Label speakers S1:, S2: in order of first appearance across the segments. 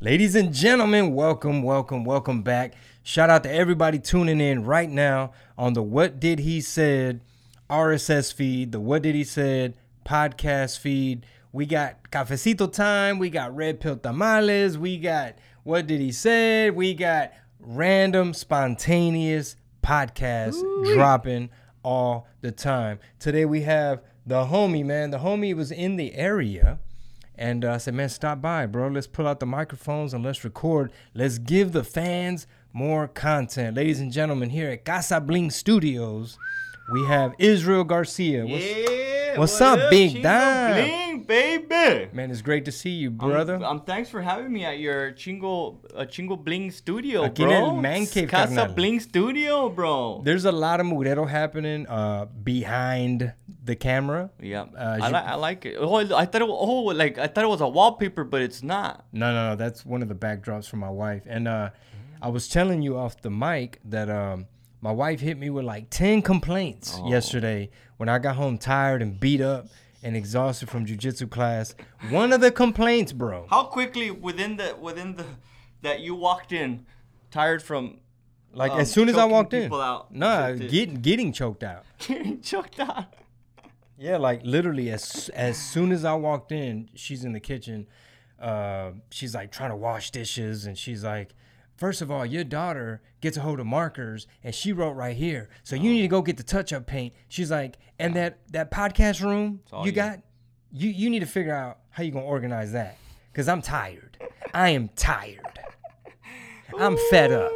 S1: Ladies and gentlemen, welcome, welcome, welcome back. Shout out to everybody tuning in right now on the What Did He Said RSS feed, the What Did He Said podcast feed. We got cafecito time, we got red pill tamales, we got What Did He Said, we got random, spontaneous podcasts dropping all the time. Today we have the homie, man. The homie was in the area. And uh, I said, man, stop by, bro. Let's pull out the microphones and let's record. Let's give the fans more content. Ladies and gentlemen, here at Casa Bling Studios, we have Israel Garcia. What's,
S2: yeah,
S1: what's
S2: what
S1: up, Big
S2: Chingo
S1: Dime?
S2: Bling, baby.
S1: Man, it's great to see you,
S2: Um,
S1: brother.
S2: Um, thanks for having me at your Chingo uh, Chingo Bling studio,
S1: Aquí en
S2: bro.
S1: Man Cave,
S2: Casa
S1: carnal.
S2: Bling studio, bro.
S1: There's a lot of murero happening uh, behind the camera.
S2: Yeah,
S1: Uh,
S2: I, li- I like it. Oh, I thought it was, oh, like I thought it was a wallpaper, but it's not.
S1: No, no, no. That's one of the backdrops for my wife. And uh, I was telling you off the mic that um, my wife hit me with like 10 complaints yesterday when I got home tired and beat up and exhausted from jujitsu class. One of the complaints, bro.
S2: How quickly within the within the that you walked in, tired from
S1: Like
S2: um,
S1: as soon as I walked in.
S2: out.
S1: Nah,
S2: Did-
S1: get, getting choked out.
S2: getting choked out.
S1: Yeah, like literally as as soon as I walked in, she's in the kitchen. Uh, she's like trying to wash dishes, and she's like, first of all, your daughter gets a hold of markers, and she wrote right here, so you need to go get the touch up paint. She's like, and that that podcast room you
S2: you.
S1: got, you you need to figure out how you gonna organize that, cause I'm tired. I am tired. I'm fed up.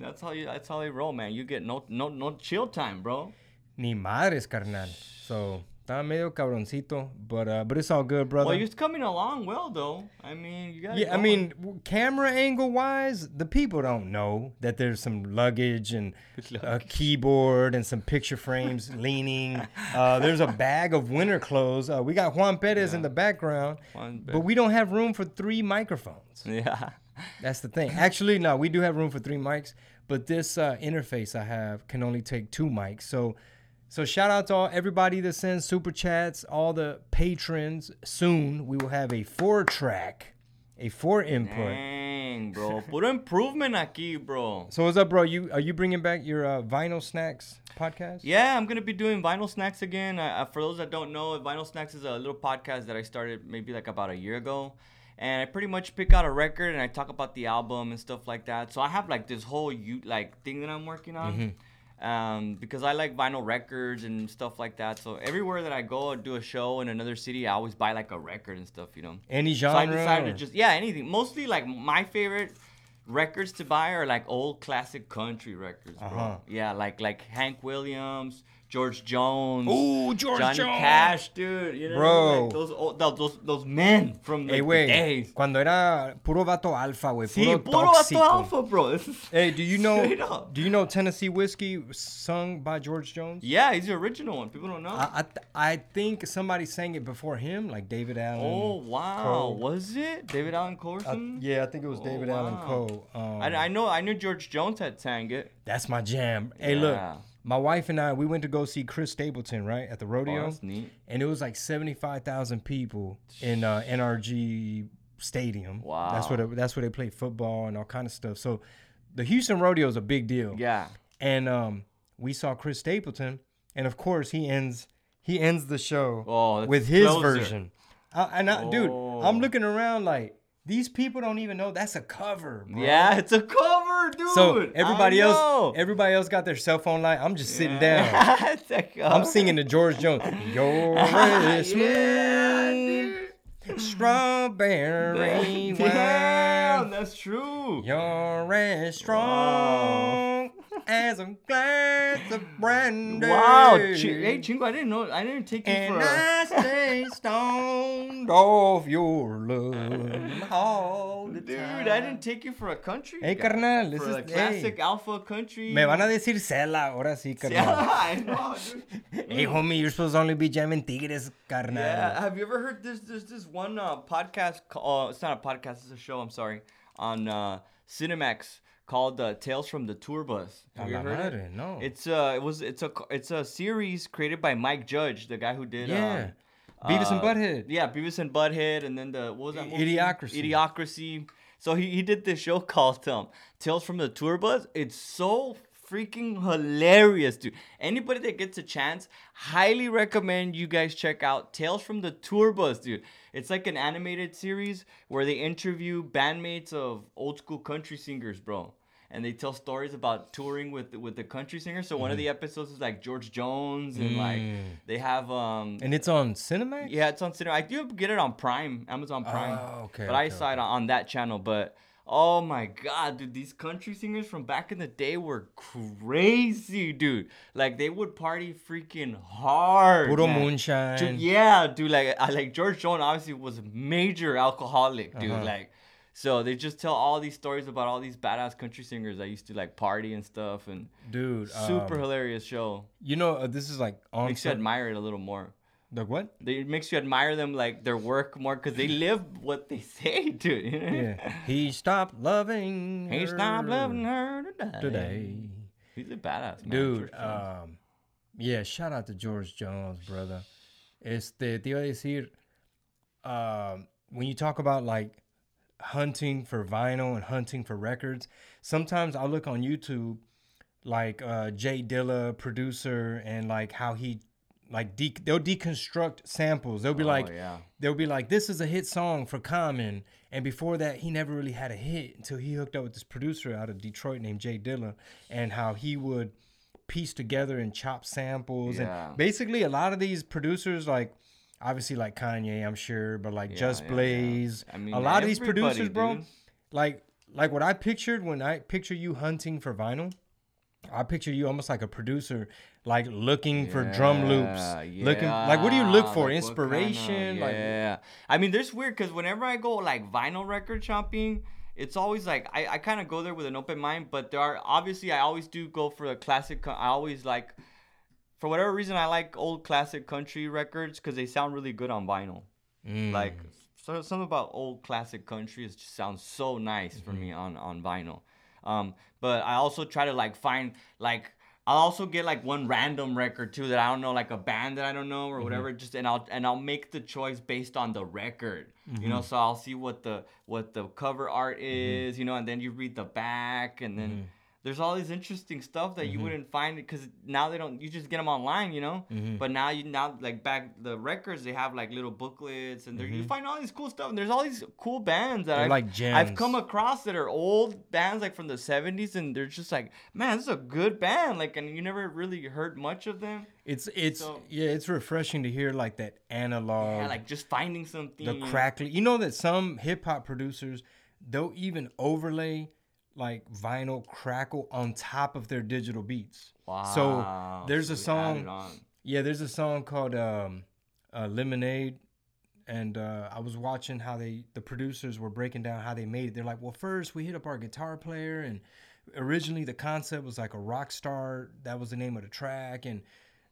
S2: That's how you. That's how they roll, man. You get no no no chill time, bro.
S1: Ni madres, carnal. So. Está medio cabroncito, but uh, but it's all good, brother.
S2: Well, you're coming along well, though. I mean, you got.
S1: Yeah, I mean, w- camera angle wise, the people don't know that there's some luggage and a keyboard and some picture frames leaning. Uh, there's a bag of winter clothes. Uh, we got Juan Perez in the background, but we don't have room for three microphones.
S2: Yeah.
S1: That's the thing. Actually, no, we do have room for three mics, but this uh, interface I have can only take two mics. So, so shout out to all everybody that sends super chats, all the patrons. Soon we will have a four track, a four input.
S2: Dang, bro. Puro improvement aquí, bro.
S1: So what's up, bro? You are you bringing back your uh, vinyl snacks podcast?
S2: Yeah, I'm gonna be doing Vinyl Snacks again. Uh, uh, for those that don't know, Vinyl Snacks is a little podcast that I started maybe like about a year ago, and I pretty much pick out a record and I talk about the album and stuff like that. So I have like this whole you like thing that I'm working on. Um, because I like vinyl records and stuff like that. So everywhere that I go and do a show in another city, I always buy like a record and stuff, you know.
S1: Any
S2: So I decided
S1: or-
S2: to just yeah, anything. Mostly like my favorite records to buy are like old classic country records, bro.
S1: Uh-huh.
S2: Yeah, like like Hank Williams, George Jones.
S1: Ooh, George
S2: Johnny
S1: Jones.
S2: Cash, dude. You know,
S1: Bro.
S2: like those old, those those men from like,
S1: Hey,
S2: the days.
S1: cuando era puro vato alfa, güey,
S2: Sí,
S1: puro,
S2: puro vato alpha, bro. This is,
S1: Hey, do you know? Do you know Tennessee whiskey sung by George Jones?
S2: yeah, he's the original one. People don't know.
S1: I I, th- I think somebody sang it before him, like David Allan.
S2: oh wow,
S1: Coe.
S2: was it David
S1: Allan
S2: Corson?
S1: yeah, I think it was
S2: Oh,
S1: David Allan
S2: wow.
S1: Coe. Um,
S2: I, I know I knew George Jones had sang it.
S1: that's my jam. Hey, look,
S2: Yeah.
S1: My wife and I we went to go see Chris Stapleton right at the
S2: Oh,
S1: rodeo,
S2: that's neat.
S1: and it was like seventy five thousand people in uh, NRG Stadium. that's
S2: Wow.
S1: where they, that's where they play football and all kind of stuff. So, the Houston rodeo is a big deal.
S2: Yeah.
S1: and um, we saw Chris Stapleton, and of course he ends he ends the show
S2: Oh,
S1: with his
S2: closer.
S1: version. I, and I, dude,
S2: Oh.
S1: I'm looking around like these people don't even know that's a cover. Bro.
S2: Yeah, it's a cover, dude.
S1: So everybody else, everybody else got their cell phone light. I'm just sitting down.
S2: Yeah, it's a
S1: I'm singing to George Jones. You're
S2: yeah,
S1: smooth,
S2: dude.
S1: strawberry
S2: Damn,
S1: wine.
S2: that's true.
S1: You're strong as a glass of brandy.
S2: Wow, Ch- hey Chingo, I didn't know. I didn't take you
S1: And
S2: for. A,
S1: I stay stoned off your love all the
S2: dude,
S1: time.
S2: I didn't take you for a country.
S1: Hey,
S2: guy.
S1: carnal, this is-
S2: a classic
S1: hey.
S2: alpha country.
S1: Me van a decir Cela, ahora sí, carnal.
S2: I know, dude.
S1: Hey, homie, you're supposed to only be jamming tigres, carnal.
S2: Yeah, have you ever heard this? There's this one uh, podcast. Uh, it's not a podcast. It's a show. I'm sorry. On uh, Cinemax called uh, "Tales from the Tour Bus." Have you heard it?
S1: no.
S2: It's uh, it was it's a it's a series created by Mike Judge, the guy who did
S1: Yeah.
S2: um,
S1: Beavis and
S2: uh,
S1: Butthead.
S2: Yeah, Beavis and Butthead, and then the what was that? movie?
S1: Idiocracy.
S2: Idiocracy. So he, he did this show called um, Tales from the Tour Bus. It's so freaking hilarious, dude. Anybody that gets a chance, highly recommend you guys check out Tales from the Tour Bus, dude. It's like an animated series where they interview bandmates of old school country singers, bro. And they tell stories about touring with with the country singer. So one of the episodes is like George Jones, and like they have um
S1: And it's on Cinemax.
S2: yeah, it's on cinema. I do get it on Prime, Amazon Prime.
S1: Oh, okay,
S2: But I
S1: okay,
S2: saw it on that channel. But oh my god, dude, these country singers from back in the day were crazy, dude. Like they would party freaking hard.
S1: Puro
S2: man.
S1: moonshine.
S2: Dude, yeah, dude. Like I like George Jones obviously was a major alcoholic, dude.
S1: Uh-huh.
S2: Like. So they just tell all these stories about all these badass country singers that used to like party and stuff, and
S1: Dude,
S2: super
S1: um,
S2: hilarious show.
S1: you know uh, this is like on
S2: Makes you admire it a little more.
S1: the what?
S2: They, it makes you admire them like their work more because they live what they say, dude. you know?
S1: Yeah, he stopped loving.
S2: He stopped loving her today.
S1: today.
S2: He's a badass, man.
S1: Dude, um, yeah, shout out to George Jones, brother. Este, te iba a decir, um, when you talk about like hunting for vinyl and hunting for records, sometimes I look on YouTube, like uh, Jay Dilla, producer, and like how he, like de- they'll deconstruct samples. They'll be
S2: Oh,
S1: like,
S2: yeah.
S1: they'll be like, this is a hit song for Common. And before that, he never really had a hit until he hooked up with this producer out of Detroit named Jay Dilla, and how he would piece together and chop samples.
S2: Yeah.
S1: And basically, a lot of these producers, like obviously like Kanye, I'm sure, but like
S2: Yeah,
S1: Just
S2: yeah, yeah.
S1: Blaze,
S2: I mean,
S1: a lot of these producers, bro,
S2: dude.
S1: like like what I pictured when I picture you hunting for vinyl. I picture you almost like a producer, like looking for drum loops,
S2: Yeah,
S1: looking like what do you look for?
S2: like
S1: Inspiration,
S2: kinda-
S1: like
S2: yeah. I mean, there's weird because whenever I go like vinyl record shopping, it's always like I, I kind of go there with an open mind. But there are obviously I always do go for a classic. I always like, for whatever reason, I like old classic country records because they sound really good on vinyl.
S1: Mm.
S2: Like so, something about old classic country is just sounds so nice for mm-hmm. me on on vinyl. Um, but I also try to like find like I'll also get like one random record too that I don't know, like a band that I don't know or mm-hmm. whatever. Just and I'll and I'll make the choice based on the record. You know, mm-hmm. so I'll see what the what the cover art is, you know, and then you read the back, and then there's all these interesting stuff that you mm-hmm. wouldn't find because now they don't. You just get them online, you know. Mm-hmm. But now you now like back the records they have like little booklets and there you mm-hmm. find all these cool stuff and there's all these cool bands that I've,
S1: like
S2: I've come across that are old bands like from the 70s and they're just like man this is a good band like and you never really heard much of them
S1: it's it's
S2: So-
S1: yeah, it's refreshing to hear like that analog,
S2: yeah like just finding something
S1: the crackly. You know that some hip hop producers they'll even overlay like vinyl crackle on top of their digital beats.
S2: wow
S1: So there's a
S2: so added
S1: song. Yeah, there's a song called um, uh, Lemonade, and uh, I was watching how they the producers were breaking down how they made it. They're like, well, first we hit up our guitar player, and originally the concept was like a rock star. That was the name of the track, and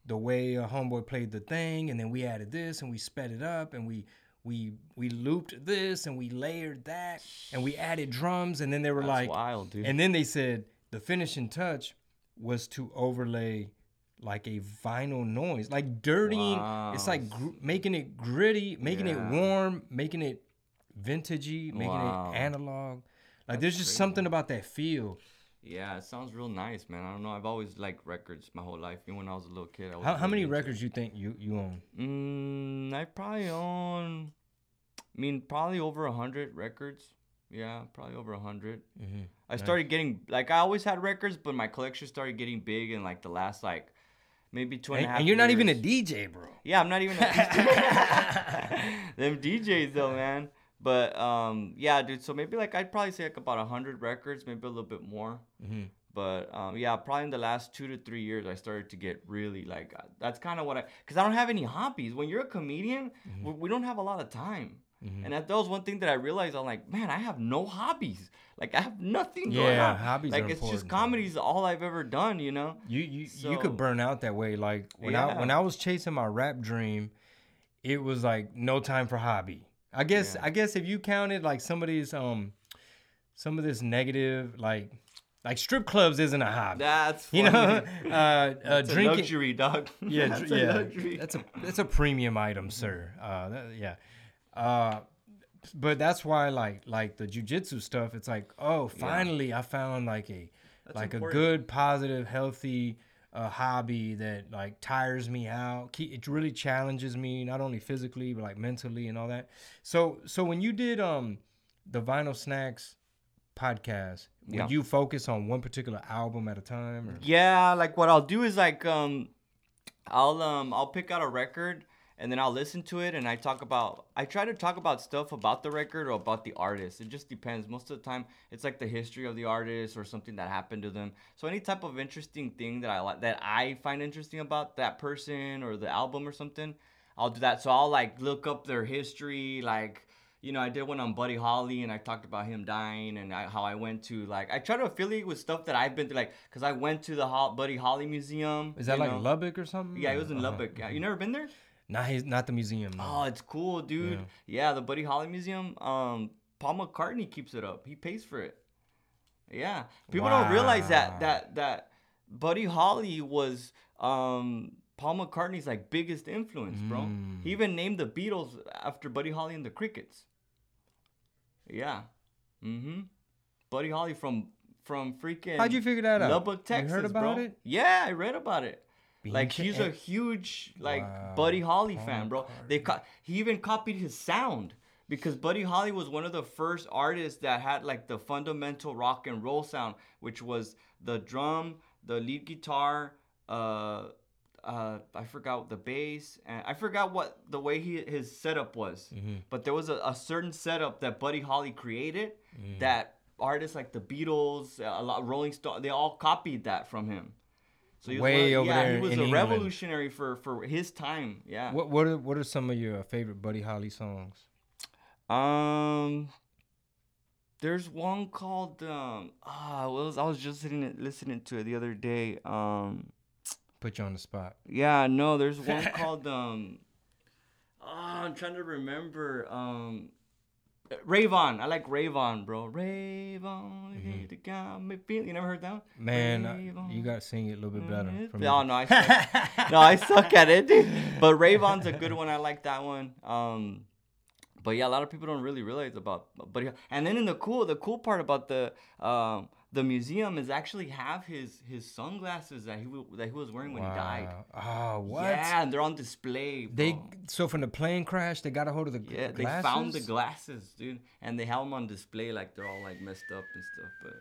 S1: the way uh, Homeboy played the thing, and then we added this, and we sped it up, and we we we looped this, and we layered that, and we added drums, and then they were
S2: That's
S1: like,
S2: wild dude
S1: and then they said the finishing touch was to overlay like a vinyl noise, like dirtying. It's like gr- making it gritty, making
S2: Yeah.
S1: it warm, making it vintagey, making
S2: Wow.
S1: it analog. Like
S2: That's
S1: there's just
S2: crazy.
S1: something about that feel.
S2: yeah it sounds real nice man i don't know i've always liked records my whole life even when i was a little kid I was
S1: How, how many
S2: it.
S1: records you think you you own?
S2: Mm, I probably own. I mean, probably over a hundred records. Yeah, probably over a 100
S1: Mm-hmm.
S2: I started getting like I always had records, but my collection started getting big in like the last like maybe two and a half.
S1: and you're not even a. DJ, bro.
S2: Yeah, I'm not even. A DJ. Them DJs though, man. But um, yeah, dude. So maybe like I'd probably say like about a hundred records, maybe a little bit more.
S1: Mm-hmm.
S2: But um, yeah, probably in the last two to three years, I started to get really like uh, that's kind of what I because I don't have any hobbies. When you're a comedian,
S1: Mm-hmm.
S2: we, we don't have a lot of time. And that, that was one thing that I realized. I'm like, man, I have no hobbies. Like I have nothing going
S1: Yeah,
S2: on.
S1: hobbies
S2: Like it's just
S1: bro.
S2: comedy's all I've ever done. You know.
S1: You you you could burn out that way. Like when I when I was chasing my rap dream, it was like no time for hobby. I guess
S2: Yeah.
S1: I guess if you counted like some of these um some of this negative like like strip clubs isn't a hobby.
S2: That's
S1: you know,
S2: funny.
S1: uh, uh, drinking.
S2: luxury, dog.
S1: Yeah,
S2: That's
S1: dr-
S2: a
S1: yeah.
S2: luxury.
S1: That's a that's a premium item, sir. Uh, that, yeah. Uh, but that's why like like the jujitsu stuff. It's like oh, finally I found like a
S2: That's
S1: like
S2: important.
S1: a good, positive, healthy uh, hobby that like tires me out. It really challenges me not only physically but like mentally and all that. So so when you did um the Vinyl Snacks podcast,
S2: Yeah.
S1: would you focus on one particular album at a time? Or?
S2: Yeah, like what I'll do is like um I'll um I'll pick out a record and then I'll listen to it and I talk about I try to talk about stuff about the record or about the artist. It just depends. Most of the time it's like the history of the artist or something that happened to them. So any type of interesting thing that I like that I find interesting about that person or the album or something, I'll do that. So I'll like look up their history like you know, I did one on Buddy Holly, and I talked about him dying, and I, how I went to like I try to affiliate with stuff that I've been to, like, cause I went to the Ho- Buddy Holly Museum.
S1: Is that like
S2: know?
S1: Lubbock or something?
S2: Yeah, it was in. Lubbock. Yeah, you never been there?
S1: Not his, not the museum. no.
S2: Oh, it's cool, dude. Yeah. the Buddy Holly Museum. Um, Paul McCartney keeps it up. He pays for it. Yeah, people don't realize that that that Buddy Holly was um Paul McCartney's like biggest influence, bro.
S1: Mm.
S2: He even named the Beatles after Buddy Holly and the Crickets. Yeah. Mm-hmm. Buddy Holly from from freaking
S1: How'd you figure that out?
S2: Lubbock,
S1: You
S2: Texas,
S1: heard about
S2: bro.
S1: it?
S2: Yeah, I read about it.
S1: Being
S2: like he's a huge like
S1: Wow.
S2: Buddy Holly
S1: Paul
S2: fan, bro. They co- he even copied his sound because Buddy Holly was one of the first artists that had like the fundamental rock and roll sound, which was the drum, the lead guitar, uh, uh, I forgot the bass, and I forgot what the way he his setup was.
S1: Mhm.
S2: But there was a, a certain setup that Buddy Holly created
S1: Mm.
S2: that artists like the Beatles, a lot Rolling Stone, they all copied that from him. So he was
S1: Way
S2: one-
S1: over
S2: yeah,
S1: there
S2: he was
S1: in
S2: a
S1: England.
S2: revolutionary for for his time. Yeah.
S1: What what are what are some of your favorite Buddy Holly songs?
S2: Um, there's one called um. Ah, I was I was just listening listening to it the other day. Um,
S1: Put you on the spot.
S2: yeah, no, there's one called um. ah, I'm trying to remember. Um, Rave On. I like Rave On, bro.
S1: Rave
S2: On, Mhm. me feel- you never heard that? one?
S1: Man, uh,
S2: Rave On.
S1: you got to sing it a little bit better. from
S2: Oh
S1: me.
S2: no, I suck. no, I suck at it, dude. But Rave On's a good one. I like that one. Um, but yeah, a lot of people don't really realize about. But yeah, and then in the cool, the cool part about the um the museum is actually have his his sunglasses that he that he was wearing when he died.
S1: Oh, what?
S2: Yeah, and they're on display.
S1: They
S2: bro.
S1: so from the plane crash, they got a hold of the
S2: yeah,
S1: glasses.
S2: they found the glasses, dude, and they have them on display like they're all like messed up and stuff. But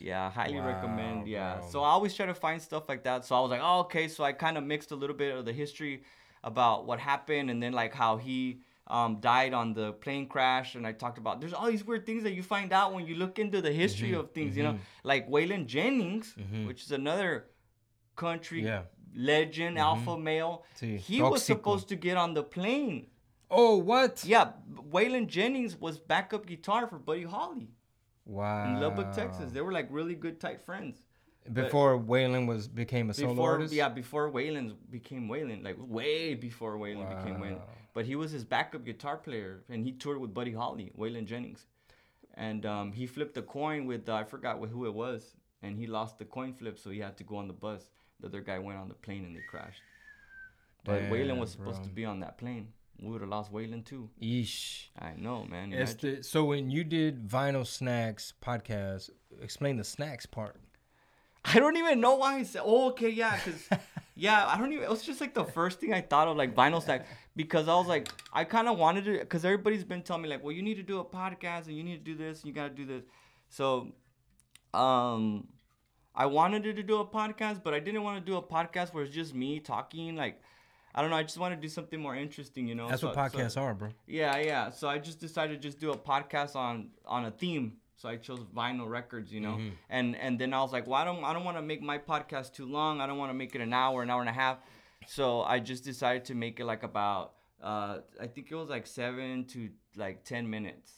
S2: yeah, highly
S1: Wow,
S2: recommend. Yeah,
S1: bro.
S2: so I always try to find stuff like that. So I was like, oh, okay. So I kind of mixed a little bit of the history about what happened, and then like how he um, died on the plane crash, and I talked about there's all these weird things that you find out when you look into the history
S1: Mhm,
S2: of things. You know, like Waylon Jennings,
S1: Mhm.
S2: which is another country
S1: Yeah.
S2: legend, alpha male.
S1: Sí,
S2: He was supposed to get on the plane.
S1: Oh, what?
S2: Yeah, Waylon Jennings was backup guitar for Buddy Holly
S1: Wow.
S2: in Lubbock, Texas. They were like really good tight friends.
S1: Before Waylon was became a solo
S2: Before
S1: artist.
S2: yeah, before Waylon became Waylon, like way before Waylon became Waylon. But he was his backup guitar player, and he toured with Buddy Holly, Waylon Jennings, and um, he flipped a coin with uh, I forgot who it was, and he lost the coin flip, so he had to go on the bus. The other guy went on the plane and they crashed. But Waylon was supposed
S1: bro.
S2: to be on that plane. We would have lost Waylon too.
S1: Yeesh.
S2: I know, man.
S1: The, so when you did Vinyl Snacks podcast, explain the snacks part.
S2: I don't even know why I said. Oh, okay, yeah, because yeah, I don't even. It was just like the first thing I thought of, like vinyl stack, because I was like, I kind of wanted to, because everybody's been telling me like, well, you need to do a podcast and you need to do this and you got to do this. So, um, I wanted to do a podcast, but I didn't want to do a podcast where it's just me talking. Like, I don't know. I just want to do something more interesting, you know.
S1: That's
S2: So-
S1: what
S2: so-
S1: podcasts are, bro.
S2: yeah, yeah. So I just decided to just do a podcast on on a theme. So I chose vinyl records, you know,
S1: Mhm.
S2: and and then I was like, well, I don't I don't want to make my podcast too long. I don't want to make it an hour, an hour and a half. So I just decided to make it like about uh I think it was like seven to like ten minutes.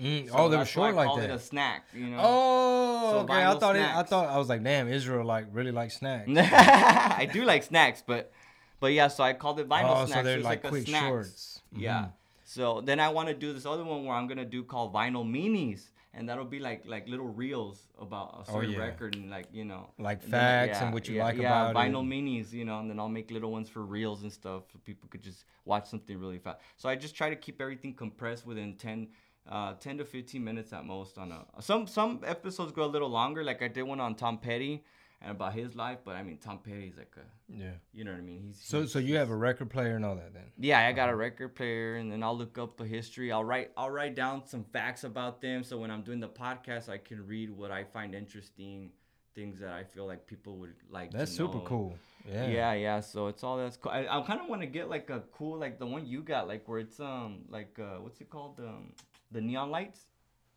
S1: Mm,
S2: So
S1: oh, they were short
S2: I
S1: like that.
S2: it a snack, you know.
S1: Oh,
S2: So
S1: okay. I thought it, I thought I was like, damn, Israel like really like snacks.
S2: I do like snacks, but but yeah, so I called it vinyl
S1: oh,
S2: snacks.
S1: so they're like,
S2: a
S1: quick
S2: snacks.
S1: shorts.
S2: Yeah.
S1: Mhm.
S2: So then I want to do this other one where I'm gonna do called vinyl minis, and that'll be like like little reels about a
S1: Oh,
S2: certain
S1: yeah.
S2: record and like you know
S1: Like
S2: and then,
S1: facts and what you like
S2: yeah,
S1: about it.
S2: vinyl minis, you know, and then I'll make little ones for reels and stuff so people could just watch something really fast. So I just try to keep everything compressed within 10, uh, 10 to 15 minutes at most on a some some episodes go a little longer like I did one on Tom Petty and about his life, but I mean Tom Petty's like a
S1: Yeah.
S2: you know what I mean? He's
S1: So
S2: he's-
S1: so you have a record player and all that then.
S2: yeah, I got a record player, and then I'll look up the history. I'll write I'll write down some facts about them, so when I'm doing the podcast, I can read what I find interesting, things that I feel like people would like. to
S1: That's super
S2: know.
S1: cool. Yeah.
S2: Yeah, yeah. So it's all that's cool. I, I kind of want to get like a cool like the one you got, like where it's um like uh what's it called um the neon lights.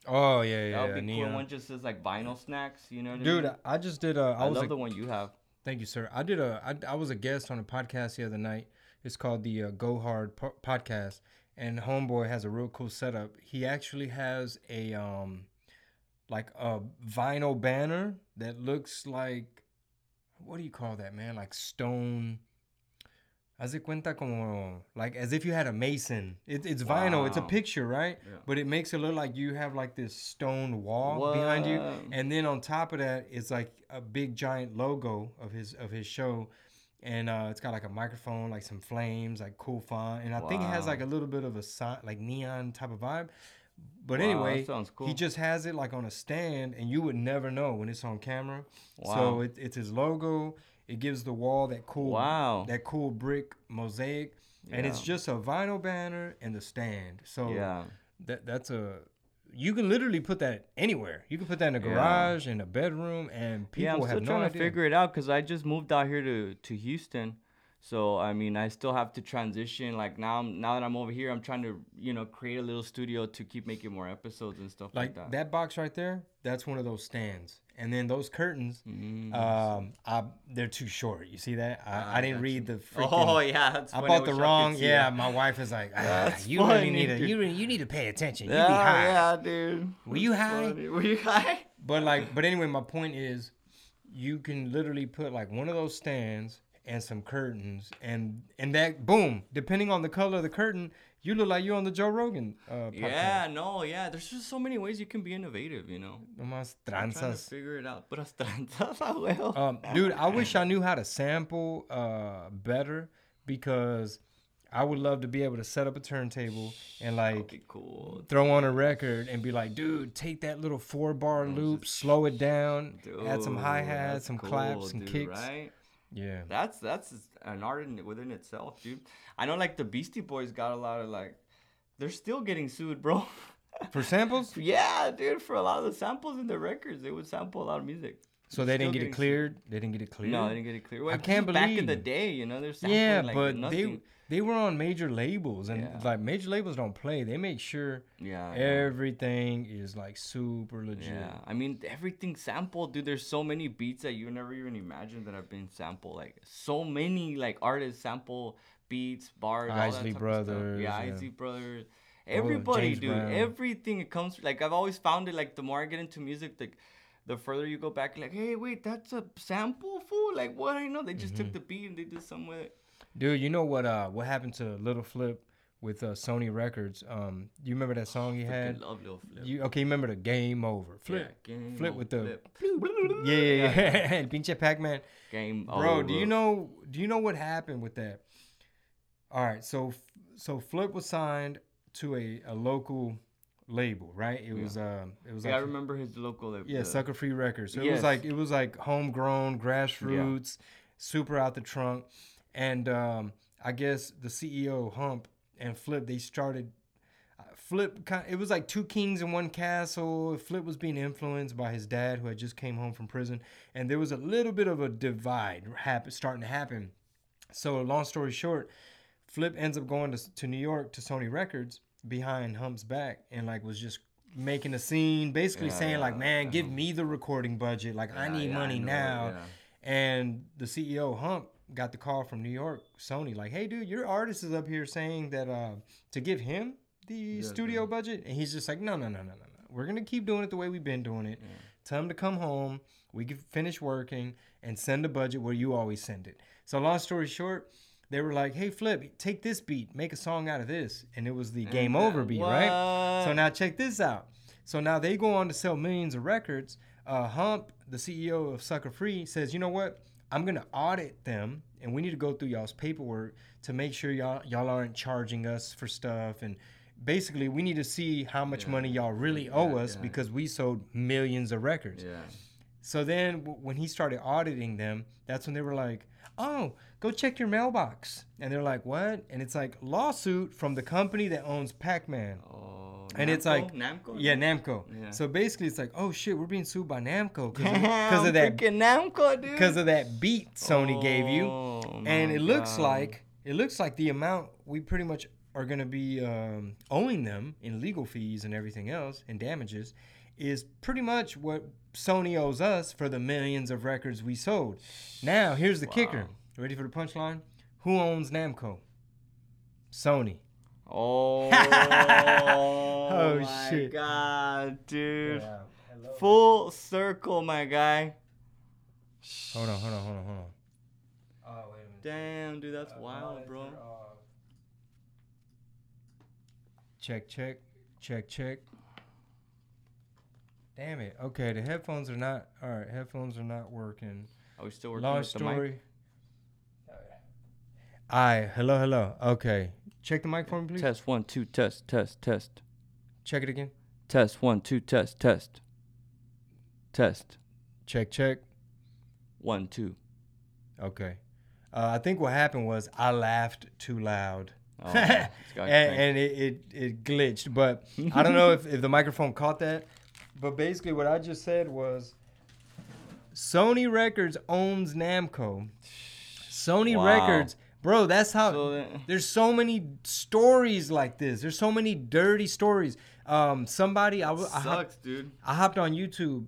S1: Oh yeah, yeah.
S2: That would
S1: yeah,
S2: be
S1: neon.
S2: cool. One just says like vinyl snacks. You know what
S1: Dude,
S2: I mean?
S1: I just did a. I,
S2: I,
S1: was
S2: love
S1: a,
S2: the one you have.
S1: Thank you, sir. I did a. I, I was a guest on a podcast the other night. It's called the uh, Go Hard po- podcast, and Homeboy has a real cool setup. He actually has a um, like a vinyl banner that looks like, what do you call that, man? Like stone. Haz de cuenta como like as if you had a mason. It, it's vinyl. It's a picture, right?
S2: Yeah.
S1: But it makes it look like you have like this stone wall behind you, and then on top of that, it's like a big giant logo of his of his show, and uh, it's got like a microphone, like some flames, like cool font, and I think it has like a little bit of a si- like neon type of vibe. But
S2: Wow,
S1: anyway,
S2: cool.
S1: he just has it like on a stand, and you would never know when it's on camera.
S2: Wow.
S1: So it, it's his logo. It gives the wall that cool
S2: Wow.
S1: that cool brick mosaic, and it's just a vinyl banner and the stand. So
S2: Yeah.
S1: that that's a you can literally put that anywhere. You can put that in a
S2: Yeah.
S1: garage, in a bedroom, and people
S2: yeah, I'm
S1: have
S2: still
S1: no
S2: trying
S1: idea.
S2: to figure it out because I just moved out here to to Houston, so I mean I still have to transition. Like now, I'm, now that I'm over here, I'm trying to you know create a little studio to keep making more episodes and stuff like,
S1: like
S2: that.
S1: that. box right there. That's one of those stands, and then those curtains.
S2: Mm.
S1: Um, I, they're too short. You see that? I,
S2: Ah,
S1: I didn't read the freaking.
S2: oh yeah,
S1: I bought the
S2: wish I could
S1: wrong. Yeah,
S2: that.
S1: my wife is like, ah, you really
S2: funny,
S1: need to, you really, you need to pay attention. You
S2: Yeah,
S1: be high.
S2: yeah, dude.
S1: Were you high?
S2: funny. Were you high?
S1: But like, but anyway, my point is, you can literally put like one of those stands and some curtains, and and that boom, depending on the color of the curtain, you look like you're on the Joe Rogan. Uh.
S2: Yeah, no, yeah. There's just so many ways you can be innovative, you know.
S1: Nomás
S2: I'm trying to
S1: tranzas.
S2: figure it out. But tranzas, ah, well.
S1: Um, dude, I wish I knew how to sample uh better because I would love to be able to set up a turntable and like
S2: cool.
S1: throw on a record and be like, dude, take that little four bar loop, slow it down, add some hi hats, some
S2: cool,
S1: claps, some
S2: dude,
S1: kicks.
S2: Right?
S1: Yeah.
S2: That's that's an art in, within itself, dude. I know like the Beastie Boys got a lot of like, they're still getting sued, bro.
S1: For samples?
S2: yeah, dude. For a lot of the samples in their records, they would sample a lot of music.
S1: So
S2: They're
S1: didn't get it cleared. They didn't get it cleared.
S2: No, they didn't get it cleared. Well,
S1: I can't
S2: is back in the day, you know, they're sampling
S1: Yeah,
S2: like
S1: but
S2: nothing.
S1: they they were on major labels, and
S2: Yeah.
S1: like major labels don't play. They make sure
S2: yeah, yeah.
S1: everything is like super legit.
S2: Yeah, I mean everything sampled, dude. There's so many beats that you never even imagined that have been sampled. Like so many like artists sample beats, bars, all that
S1: Isley. Brothers,
S2: Yeah,
S1: yeah.
S2: Isley Brothers. Everybody,
S1: James
S2: dude.
S1: Brown.
S2: Everything it comes like I've always found it. Like the more I get into music, like the further you go back, like hey, wait, that's a sample, fool. Like what? I know they just
S1: Mm-hmm.
S2: took the beat and they did some with it.
S1: Dude, you know what? Uh, what happened to Lil Flip with uh, Sony Records? Um, you remember that song he had?
S2: love Lil Flip.
S1: You okay? You remember the Game Over? Flip,
S2: Yeah, game
S1: flip with the
S2: flip.
S1: yeah, yeah, yeah. and Pinche Pac Man.
S2: game.
S1: Bro, do you know? Do you know what happened with that? All right, so so Flip was signed to a, a local label, right? It was um, it was
S2: Yeah, I remember his local. like,
S1: yeah, Sucka Free Records. So it was like it was like homegrown, grassroots, super out the trunk, and um, I guess the CEO Hump and Flip they started. Flip, kind it was like two kings in one castle. Flip was being influenced by his dad, who had just came home from prison, and there was a little bit of a divide happen, starting to happen. So, long story short, Flip ends up going to, to New York to Sony Records behind Hump's back and like was just making a scene, basically
S2: Yeah,
S1: saying like,
S2: yeah,
S1: "Man, give me the recording budget. Like, I need
S2: yeah,
S1: money now."
S2: yeah.
S1: And the CEO Hump got the call from New York, Sony, like, "Hey, dude, your artist is up here saying that uh, to give him the studio budget," and he's just like, "No, no, no, no, no, no. We're gonna keep doing it the way we've been doing it. Tell him to come home. We can finish working and send a budget where you always send it." So, long story short. They were like, "Hey, Flip, take this beat, make a song out of this," and it was the Game Over beat, right? So now check this out. So now they go on to sell millions of records. Uh, Hump, the CEO of Sucka Free, says, you know what? I'm gonna audit them, and we need to go through y'all's paperwork to make sure y'all y'all aren't charging us for stuff and. Basically, we need to see how much
S2: Yeah.
S1: money y'all really owe us
S2: yeah.
S1: because we sold millions of records.
S2: Yeah.
S1: So then, w- when he started auditing them, that's when they were like, "Oh, go check your mailbox," and they're like, "What?" And it's like lawsuit from the company that owns Pac-Man.
S2: Oh.
S1: And it's like-
S2: Namco.
S1: Yeah, Namco.
S2: Yeah.
S1: So basically, it's like, "Oh shit, we're being sued by Namco because of that
S2: Namco, dude.
S1: because of that beat Sony gave you."
S2: Oh,
S1: And it looks
S2: God.
S1: like it looks like the amount we pretty much are going to be um, owing them in legal fees and everything else and damages is pretty much what Sony owes us for the millions of records we sold. Now, here's the kicker. Ready for the punchline? Who owns Namco? Sony.
S2: Oh.
S1: Oh,
S2: my
S1: shit.
S2: God, dude.
S1: Hello.
S2: Full circle, my guy.
S1: Hold on, hold on, hold on, hold on. Oh, wait a minute.
S2: Damn, dude, that's uh, wild, bro.
S1: Check, check, check, check. Damn it. Okay, the headphones are not. All right, headphones are not working.
S2: Are we still working
S1: Long
S2: with the mic?
S1: story. Aye, hello, hello. Okay, check the mic for me, please.
S2: Test one, two, test, test, test.
S1: Check it again.
S2: Test one, two, test, test. Test.
S1: Check, check.
S2: One, two.
S1: Okay. Uh, I think what happened was I laughed too loud.
S2: Oh,
S1: and
S2: it's got cranked.
S1: and it, it, it glitched. But I don't know if, if the microphone caught that. But basically, what I just said was Sony Records owns Namco. Sony
S2: Wow.
S1: Records, bro, that's how.
S2: So
S1: there's so many stories like this. There's so many dirty stories. Um, somebody, I, w- I, hop-
S2: Sucks, dude.
S1: I hopped on YouTube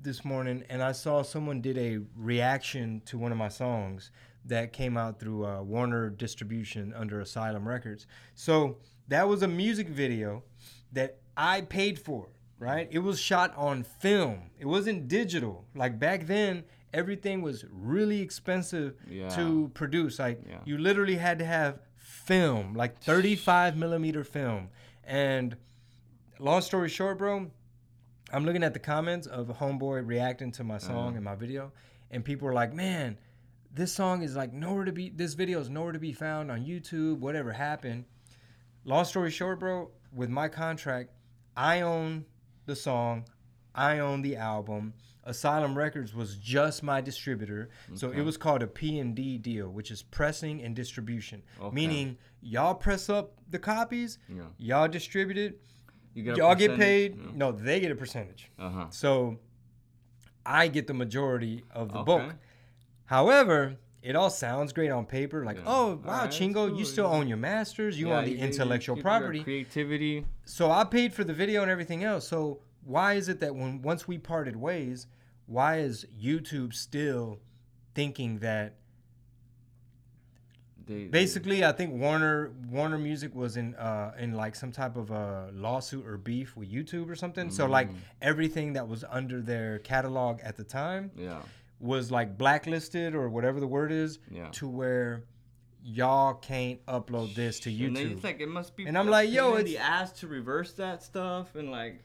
S1: this morning and I saw someone did a reaction to one of my songs that came out through uh, Warner Distribution under Asylum Records. So that was a music video that I paid for, right? It was shot on film. It wasn't digital. Like back then, everything was really expensive
S2: Yeah.
S1: to produce. Like
S2: Yeah.
S1: you literally had to have film, like 35 millimeter film. And long story short, bro, I'm looking at the comments of a homeboy reacting to my song
S2: Uh-huh.
S1: and my video, and people are like, "Man, this song is like nowhere to be. This video is nowhere to be found on YouTube. Whatever happened." Long story short, bro, with my contract, I own the song, I own the album. Asylum Records was just my distributor, so it was called a P&D deal, which is pressing and distribution.
S2: Okay.
S1: Meaning, y'all press up the copies,
S2: Yeah.
S1: y'all distribute it,
S2: you get
S1: y'all get paid. No, they get a percentage.
S2: Uh huh.
S1: So I get the majority of the
S2: Okay.
S1: bulk. However, it all sounds great on paper. Like,
S2: Yeah.
S1: oh wow,
S2: that's
S1: Chingo,
S2: cool,
S1: you still
S2: yeah.
S1: own your masters, you
S2: Yeah,
S1: own the
S2: you get- you
S1: intellectual property.
S2: Creativity.
S1: So I paid for the video and everything else. So why is it that when once we parted ways, why is YouTube still thinking that
S2: They, they-
S1: basically I think Warner Warner Music was in uh in like some type of a lawsuit or beef with YouTube or something. So like
S2: Mm.
S1: everything that was under their catalog at the time
S2: Yeah.
S1: was like blacklisted or whatever the word is
S2: Yeah.
S1: to where y'all can't upload this to YouTube.
S2: And it's like it must be.
S1: And I'm like, yo, it's-
S2: the ass to reverse that stuff, and like,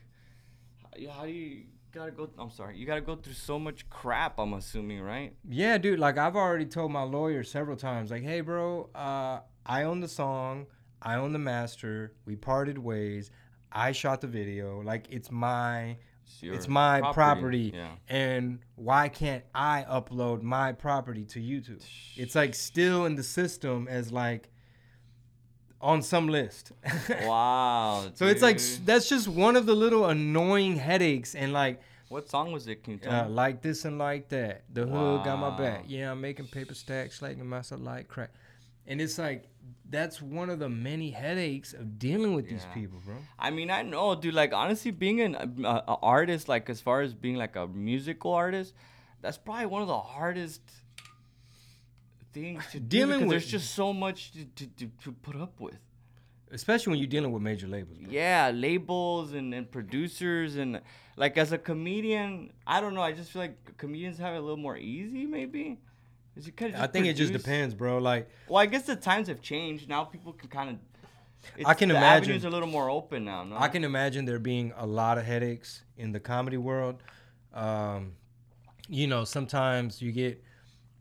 S2: how, how do you gotta go? I'm sorry, you gotta go through so much crap. I'm assuming, right?
S1: Yeah, dude. Like I've already told my lawyer several times, like, hey, bro, uh, I own the song, I own the master. We parted ways. I shot the video. Like it's my,
S2: your
S1: it's my property.
S2: Yeah.
S1: And why can't I upload my property to YouTube? It's like still in the system as like on some list.
S2: Wow.
S1: so it's like that's just one of the little annoying headaches and like
S2: what song was it? Can you tell
S1: uh,
S2: me?
S1: like this and like that. The hood got my back. Yeah, I'm making paper stacks, slagging myself like crack. And it's like that's one of the many headaches of dealing with these people, bro.
S2: I mean, I know, dude. Like, honestly, being an uh, artist, like as far as being like a musical artist, that's probably one of the hardest things to
S1: Dealing
S2: because
S1: with-
S2: there's just so much to, to, to, to put up with.
S1: Especially when you're dealing with major labels. Bro.
S2: Yeah, labels and, and producers and like as a comedian, I don't know. I just feel like comedians have it a little more easy, maybe. Is it kinda
S1: I think it just depends, bro. Like
S2: Well, I guess the times have changed. Now people can kind of It's,
S1: I can
S2: the
S1: imagine-
S2: avenues a little more open now. No?
S1: I can imagine there being a lot of headaches in the comedy world. Um, you know, sometimes you get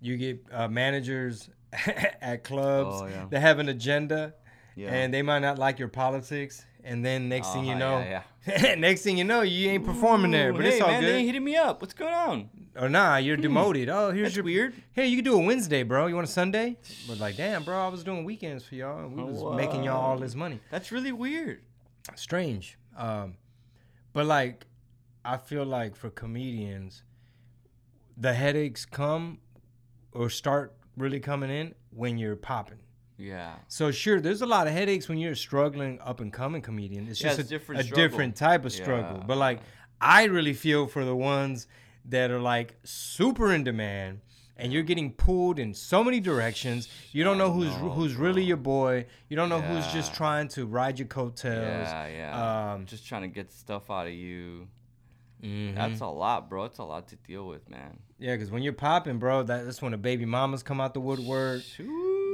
S1: you get uh, managers at clubs
S2: Oh, yeah.
S1: that have an agenda,
S2: Yeah.
S1: and they might not like your politics. And then next thing you
S2: Uh-huh,
S1: know,
S2: yeah,
S1: next thing you know, you ain't performing there. But
S2: hey,
S1: it's all
S2: man, They ain't hitting me up. What's going on?
S1: Or nah, you're demoted. Oh, here's
S2: That's
S1: your
S2: weird.
S1: Hey, you can do a Wednesday, bro. You want a Sunday? But like, damn, bro, I was doing weekends for y'all. and We was making y'all all this money.
S2: That's really weird.
S1: strange. Um, but like, I feel like for comedians, the headaches come or start really coming in when you're popping.
S2: Yeah.
S1: So sure, there's a lot of headaches when you're a struggling up and coming comedian. It's
S2: Yeah,
S1: just
S2: it's
S1: a,
S2: different
S1: a different type of struggle.
S2: Yeah.
S1: But like, I really feel for the ones that are like super in demand. And you're getting pulled in so many directions. You don't know who's
S2: know,
S1: who's really your boy. You don't know who's just trying to ride your coattails.
S2: Yeah, yeah.
S1: Um,
S2: Just trying to get stuff out of you.
S1: mhm.
S2: That's a lot, bro. It's a lot to deal with, man.
S1: Yeah, because when you're popping, bro, that, that's when the baby mamas come out the woodwork.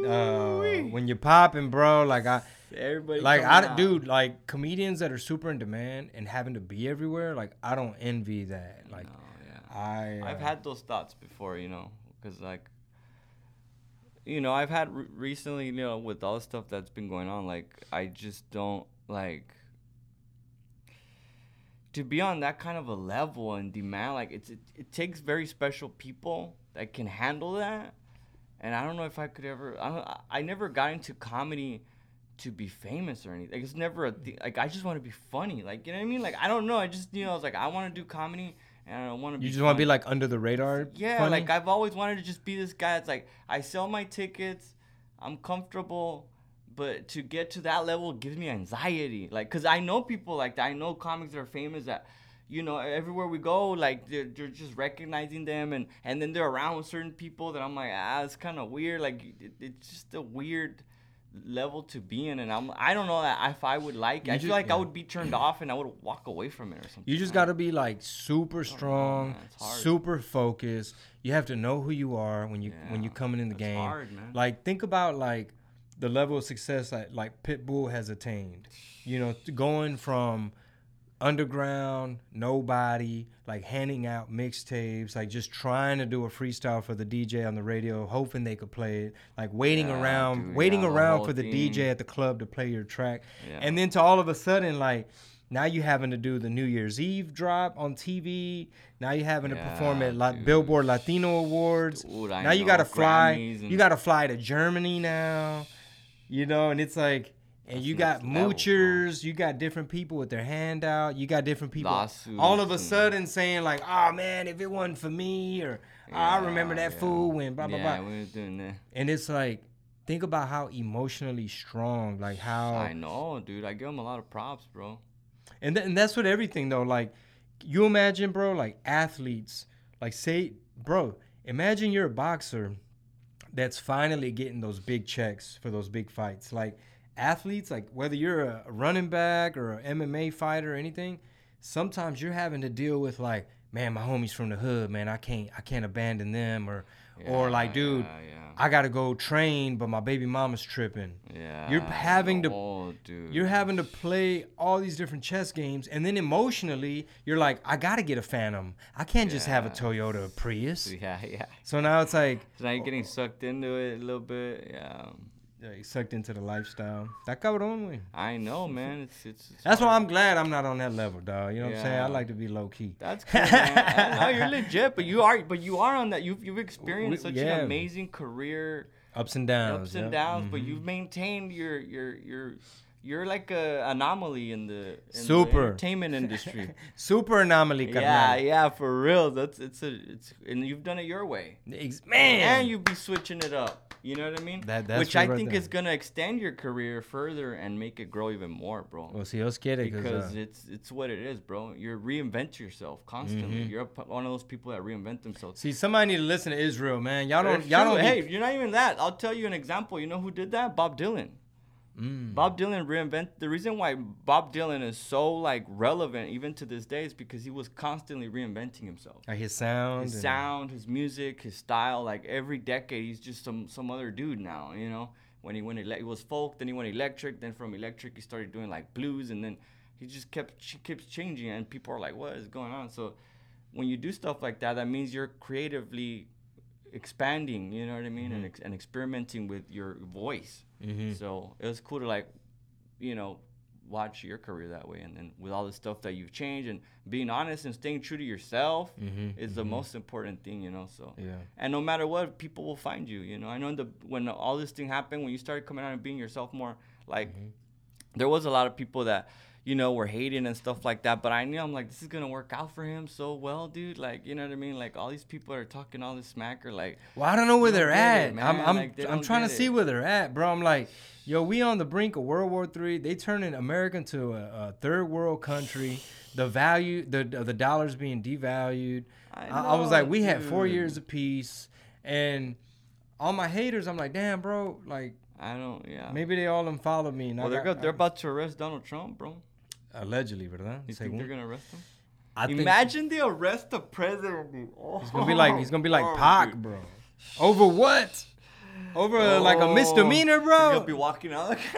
S1: Uh, when you're popping, bro, like I,
S2: Everybody
S1: like I,
S2: out.
S1: dude, like comedians that are super in demand and having to be everywhere, like I don't envy that. Like
S2: No, yeah.
S1: I,
S2: I've
S1: uh,
S2: had those thoughts before, you know, because like, you know, I've had re- recently, you know, with all the stuff that's been going on, like, I just don't like to be on that kind of a level and demand. Like, it's it, it takes very special people that can handle that, and I don't know if I could ever. I don't, I- never got into comedy to be famous or anything. Like, it's never a thing. Like, I just want to be funny. Like, you know what I mean? Like, I don't know. I just, you know, I was like, I want to do comedy. And I want to be.
S1: you just want to be like under the radar.
S2: Yeah,
S1: funny?
S2: like I've always wanted to just be this guy. It's like I sell my tickets, I'm comfortable, but to get to that level gives me anxiety. Like, cause I know people like that. I know comics that are famous that, you know, everywhere we go, like they're, they're just recognizing them, and and then they're around with certain people that I'm like, ah, it's kind of weird. Like, it, it's just a weird level to be in and I'm I don't know that if I would like.
S1: You
S2: I
S1: ju-
S2: feel like I would be turned off and I would walk away from it or something.
S1: You just got to be like super strong,
S2: man, it's hard.
S1: super focused. You have to know who you are when you when
S2: Yeah,
S1: you coming in the game.
S2: hard, man.
S1: Like think about like the level of success that like Pitbull has attained. You know, going from underground, nobody, like handing out mixtapes, like just trying to do a freestyle for the DJ on the radio, hoping they could play it, like waiting
S2: Yeah,
S1: around,
S2: dude,
S1: waiting
S2: yeah,
S1: around for the
S2: thing.
S1: DJ at the club to play your track.
S2: Yeah.
S1: And then to all of a sudden, like, now you having to do the New Year's Eve drop on TV. Now you having to perform at La- Billboard Latino Awards.
S2: Dude,
S1: now you gotta fly.
S2: And-
S1: You gotta fly to Germany now. You know, and it's like, and you got
S2: next level, bro.
S1: moochers. you got different people with their hand out. You got different people.
S2: Lawsuits
S1: all of a sudden saying like, "Oh man, if it wasn't for me," or "Oh, "I remember that
S2: yeah.
S1: fool when blah blah
S2: yeah,
S1: blah."
S2: we was doing that.
S1: And it's like, think about how emotionally strong, like how
S2: I know, dude. I give him a lot of props, bro.
S1: And, th- and that's what everything though. Like, you imagine, bro, like athletes, like say, bro, imagine you're a boxer that's finally getting those big checks for those big fights. Like athletes, like whether you're a running back or an MMA fighter or anything, sometimes you're having to deal with like, man, my homies from the hood, man, I can't, I can't abandon them, or, or like, dude,
S2: yeah, yeah.
S1: I gotta go train, but my baby mama's tripping.
S2: Yeah.
S1: You're having to-
S2: dude.
S1: You're having to play all these different chess games, and then emotionally, you're like, I gotta get a Phantom. I can't just have a Toyota Prius.
S2: Yeah, yeah.
S1: So now it's like,
S2: So now you're getting sucked into it a little bit. Yeah.
S1: Yeah, sucked into the lifestyle. That cabrón, güey.
S2: I know, man. It's it's. it's
S1: That's why. I'm glad I'm not on that level, dog. You know what I'm saying? I like to be low key.
S2: That's cool, man. no, you're legit, but you are, but you are on that. You've you've experienced
S1: We-
S2: such
S1: yeah.
S2: an amazing career,
S1: Ups and downs.
S2: ups and
S1: yep.
S2: downs, but
S1: Mhm.
S2: you've maintained your your your. You're like a anomaly in the, in the
S1: Super.
S2: entertainment industry.
S1: Super anomaly,
S2: yeah,
S1: carnal.
S2: yeah, for real. That's it's a it's and you've done it your way.
S1: Man.
S2: and you be switching it up. You know what I mean?
S1: That- that's
S2: Which I
S1: right
S2: think
S1: there.
S2: is gonna extend your career further and make it grow even more, bro.
S1: Well, si Dios quiere,
S2: because
S1: because uh,
S2: it's it's what it is, bro. You reinvent yourself constantly.
S1: Mhm.
S2: You're one of those people that reinvent themselves.
S1: see, somebody need to listen to Israel, man. Y'all don't,
S2: It's
S1: y'all
S2: true.
S1: don't.
S2: Hey,
S1: be-
S2: you're not even that. I'll tell you an example. You know who did that? Bob Dylan.
S1: Mm.
S2: Bob Dylan reinvent the reason why Bob Dylan is so like relevant even to this day is because he was constantly reinventing himself.
S1: Like his sound.
S2: his sound, his music, his style. Like every decade, he's just some some other dude now. You know, when he went ele- it was folk, then he went electric, then from electric he started doing like blues, and then he just kept she keeps changing, and people are like, what is going on? So when you do stuff like that, that means you're creatively expanding. You know what I mean, and, ex- and experimenting with your voice. Mm-hmm. So it was cool to like, you know, watch your career that way, and then with all the stuff that you've changed and being honest and staying true to yourself mm-hmm. is the mm-hmm. most important thing. You know, so
S1: Yeah.
S2: and no matter what, people will find you. You know, I know in the when all this thing happened, when you started coming out and being yourself more, like there was a lot of people that you know were hating and stuff like that. But I knew I'm like, this is gonna work out for him so well, dude. Like, you know what I mean? Like all these people are talking all this smack or like,
S1: Well, I don't know where
S2: They
S1: they're at.
S2: it,
S1: I'm. I'm
S2: Like,
S1: I'm trying to
S2: get
S1: see where they're at, bro. I'm like, yo, we on the brink of World War Three. They turning America into a, a third world country. The value, the the dollars being devalued.
S2: I
S1: I, I was like,
S2: know,
S1: we had four years of peace, and all my haters, I'm like, damn, bro, like
S2: I don't, yeah.
S1: maybe they all them follow me. And I
S2: Well, they're
S1: got-
S2: go- they're about to arrest Donald Trump, bro.
S1: Allegedly, verdad?
S2: You
S1: Say
S2: think they're gonna arrest him?
S1: I think
S2: Imagine they arrest the president. Dude. Oh,
S1: he's gonna be like he's gonna be like
S2: oh,
S1: Pac,
S2: dude.
S1: bro. Over what? Over uh, like a
S2: Oh,
S1: misdemeanor, bro.
S2: gonna be walking out like.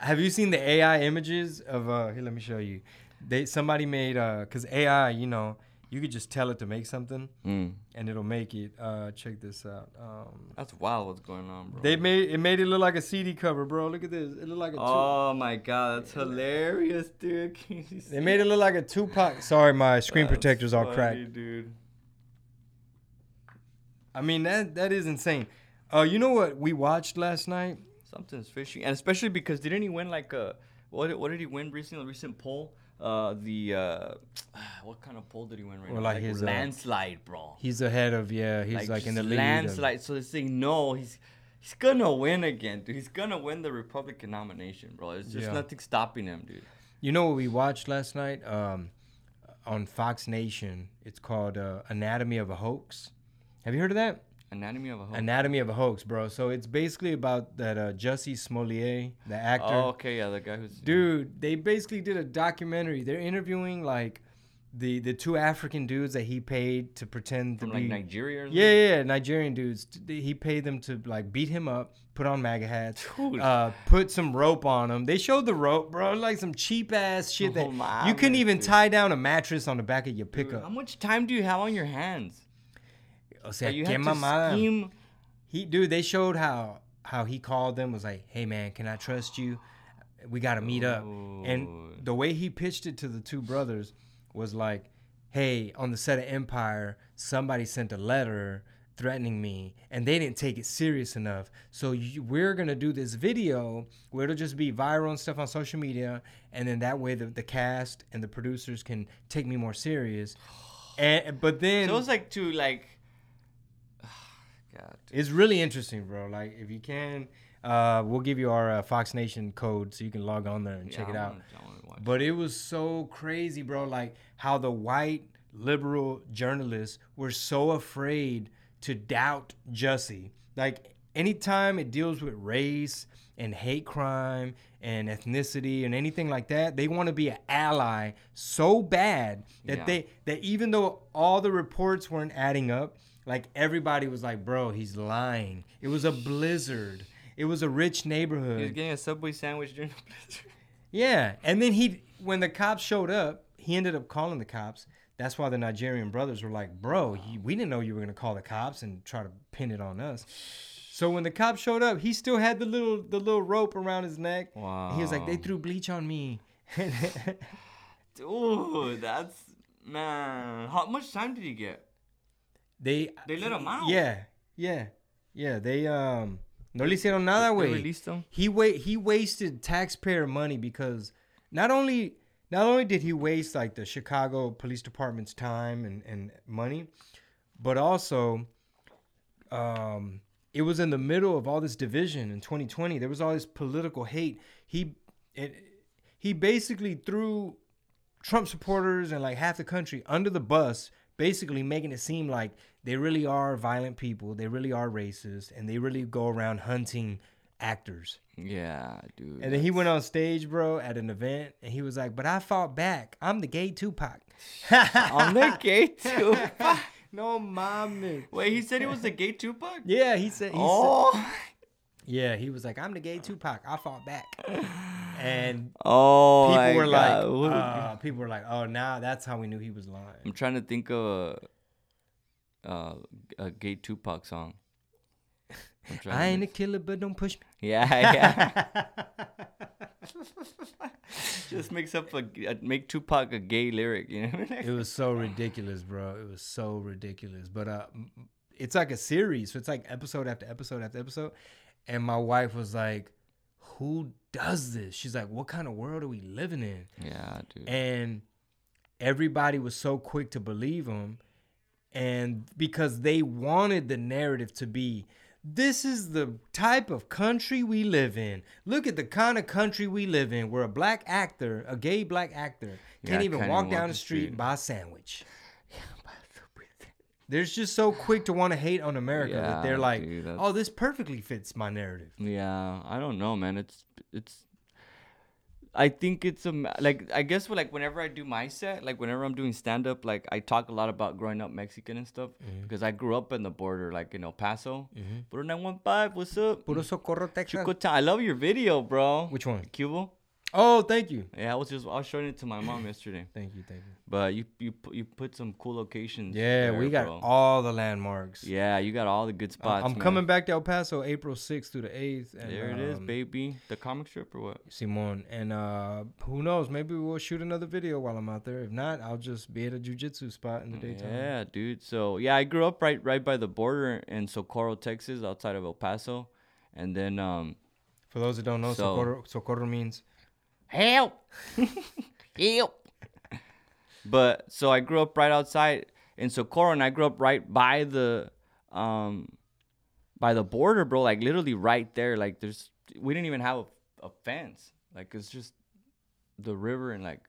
S1: Have you seen the AI images of uh here let me show you. They somebody made uh cuz AI, you know, you could just tell it to make something
S2: Mm.
S1: and it'll make it. Uh check this out. Um
S2: That's wild. What's going on, bro?
S1: they made it made it look like a CD cover, bro. Look at this. It looked like a two,
S2: Oh my god, that's hilarious, dude. Can you
S1: They made it look like a Tupac. Sorry, my screen
S2: That's
S1: protector's all
S2: funny,
S1: cracked.
S2: dude.
S1: I mean that that is insane. Uh you know what we watched last night?
S2: Something's fishy, and especially because didn't he win like a what? What did he win recently? A recent poll. Uh, the uh, what kind of poll did he win right
S1: Or
S2: now?
S1: like his, uh,
S2: landslide, bro.
S1: He's ahead of yeah, he's like, in the
S2: just
S1: lead. of-
S2: landslide. So they're saying no, he's he's gonna win again, dude. He's gonna win the Republican nomination, bro. There's just
S1: Yeah.
S2: nothing stopping him, dude.
S1: You know what we watched last night? Um, on Fox Nation. It's called uh, Anatomy of a Hoax. Have you heard of that?
S2: Anatomy of a Hoax.
S1: Anatomy of a Hoax, bro. So it's basically about that uh, Jussie Smollett, the actor.
S2: oh, okay, yeah, the guy who's
S1: Dude, they basically did a documentary. They're interviewing like the the two African dudes that he paid to pretend to
S2: from
S1: be
S2: like Nigeria. Or
S1: Yeah, yeah, yeah, Nigerian dudes. He paid them to like beat him up, put on MAGA hats,
S2: Dude.
S1: uh, put some rope on him. They showed the rope, bro, like some cheap ass shit that
S2: Oh, my
S1: you couldn't even
S2: dude.
S1: tie down a mattress on the back of your
S2: Dude,
S1: pickup.
S2: How much time do you have on your hands?
S1: O sea, qué mamada.
S2: scheme.
S1: He, dude, they showed how how he called them was like, "Hey man, can I trust you? We got to meet up." And the way he pitched it to the two brothers was like, "Hey, on the set of Empire, somebody sent a letter threatening me, and they didn't take it serious enough. So you, we're gonna do this video where it'll just be viral and stuff on social media, and then that way the, the cast and the producers can take me more serious." And but then
S2: So it was like to like. God.
S1: it's really interesting, bro. Like if you can, uh, we'll give you our uh, Fox Nation code so you can log on there and check it out.
S2: wanna- I wanna watch
S1: But it was so crazy, bro. Like how the white liberal journalists were so afraid to doubt Jussie. Like anytime it deals with race and hate crime and ethnicity and anything like that, they want to be an ally so bad that
S2: Yeah.
S1: they that even though all the reports weren't adding up, like everybody was like, "Bro, he's lying." It was a blizzard. It was a rich neighborhood.
S2: He was getting a Subway sandwich during the blizzard.
S1: Yeah, and then he, when the cops showed up, he ended up calling the cops. That's why the Nigerian brothers were like, "Bro, you, we didn't know you were gonna call the cops and try to pin it on us." So when the cops showed up, he still had the little the little rope around his neck. And He was like, "They threw bleach on me."
S2: Dude, that's man. How much time did he get?
S1: They
S2: They let him out.
S1: Yeah, yeah, yeah. They um no le hicieron nada, güey. he wa- he wasted taxpayer money because not only not only did he waste like the Chicago Police Department's time and, and money, but also um it was in the middle of all this division in 2020. There was all this political hate. He it, he basically threw Trump supporters and like half the country under the bus, basically making it seem like they really are violent people, they really are racist, and they really go around hunting actors.
S2: Yeah, dude.
S1: And then he went on stage, bro, at an event, and he was like, "But I fought back. I'm the gay Tupac."
S2: I'm the gay Tupac.
S1: no, mommy.
S2: Wait, he said he was the gay Tupac.
S1: Yeah, he said. He
S2: Oh,
S1: said, Yeah, he was like, "I'm the gay Tupac. I fought back," and
S2: Oh,
S1: people were like,
S2: God. What-
S1: uh, "People were like, oh, now that's how we knew he was lying."
S2: I'm trying to think of a, uh, a gay Tupac song. Trying
S1: ain't a killer, but don't push me.
S2: Yeah, yeah. Just makes up a, a make Tupac a gay lyric, you know.
S1: it was so ridiculous, bro. It was so ridiculous. But uh, it's like a series, so it's like episode after episode after episode. And my wife was like, "Who does this?" She's like, "What kind of world are we living in?"
S2: yeah, dude.
S1: and everybody was so quick to believe him and because they wanted the narrative to be this is the type of country we live in look at the kind of country we live in where a black actor a gay black actor can't
S2: Yeah,
S1: even walk down
S2: walk
S1: the
S2: the
S1: street
S2: street.
S1: and buy a sandwich they're just so quick to want to hate on america that they're like
S2: dude,
S1: oh this perfectly fits my narrative
S2: Yeah, I don't know, man. It's it's. I think it's a like I guess like whenever I do my set, like whenever I'm doing stand up, like I talk a lot about growing up Mexican and stuff
S1: Mm-hmm.
S2: because I grew up in the border, like in El Paso. Puro 915, what's up?
S1: Puro socorro Texas.
S2: I love your video, bro.
S1: which one?
S2: Cubo?
S1: Oh thank you
S2: Yeah, I was just I was showing it to my mom yesterday.
S1: thank you thank you
S2: But you you pu- you put some cool locations.
S1: Yeah,
S2: there,
S1: we got
S2: bro.
S1: all the landmarks.
S2: Yeah, you got all the good spots.
S1: I'm
S2: man.
S1: coming back to El Paso April 6th through the 8th. And,
S2: There it is,
S1: um,
S2: baby. The comic strip or what?
S1: Simon. And uh, who knows? Maybe we'll shoot another video while I'm out there. If not, I'll just be at a jujitsu spot in the daytime.
S2: Yeah, dude. So yeah, I grew up right right by the border in Socorro, Texas, outside of El Paso, and then um
S1: For those that don't know,
S2: So-
S1: socorro, socorro means
S2: help, help. But so I grew up right outside in Socorro, and I grew up right by the um by the border, bro. Like literally right there. Like there's we didn't even have a, a fence. Like it's just the river and like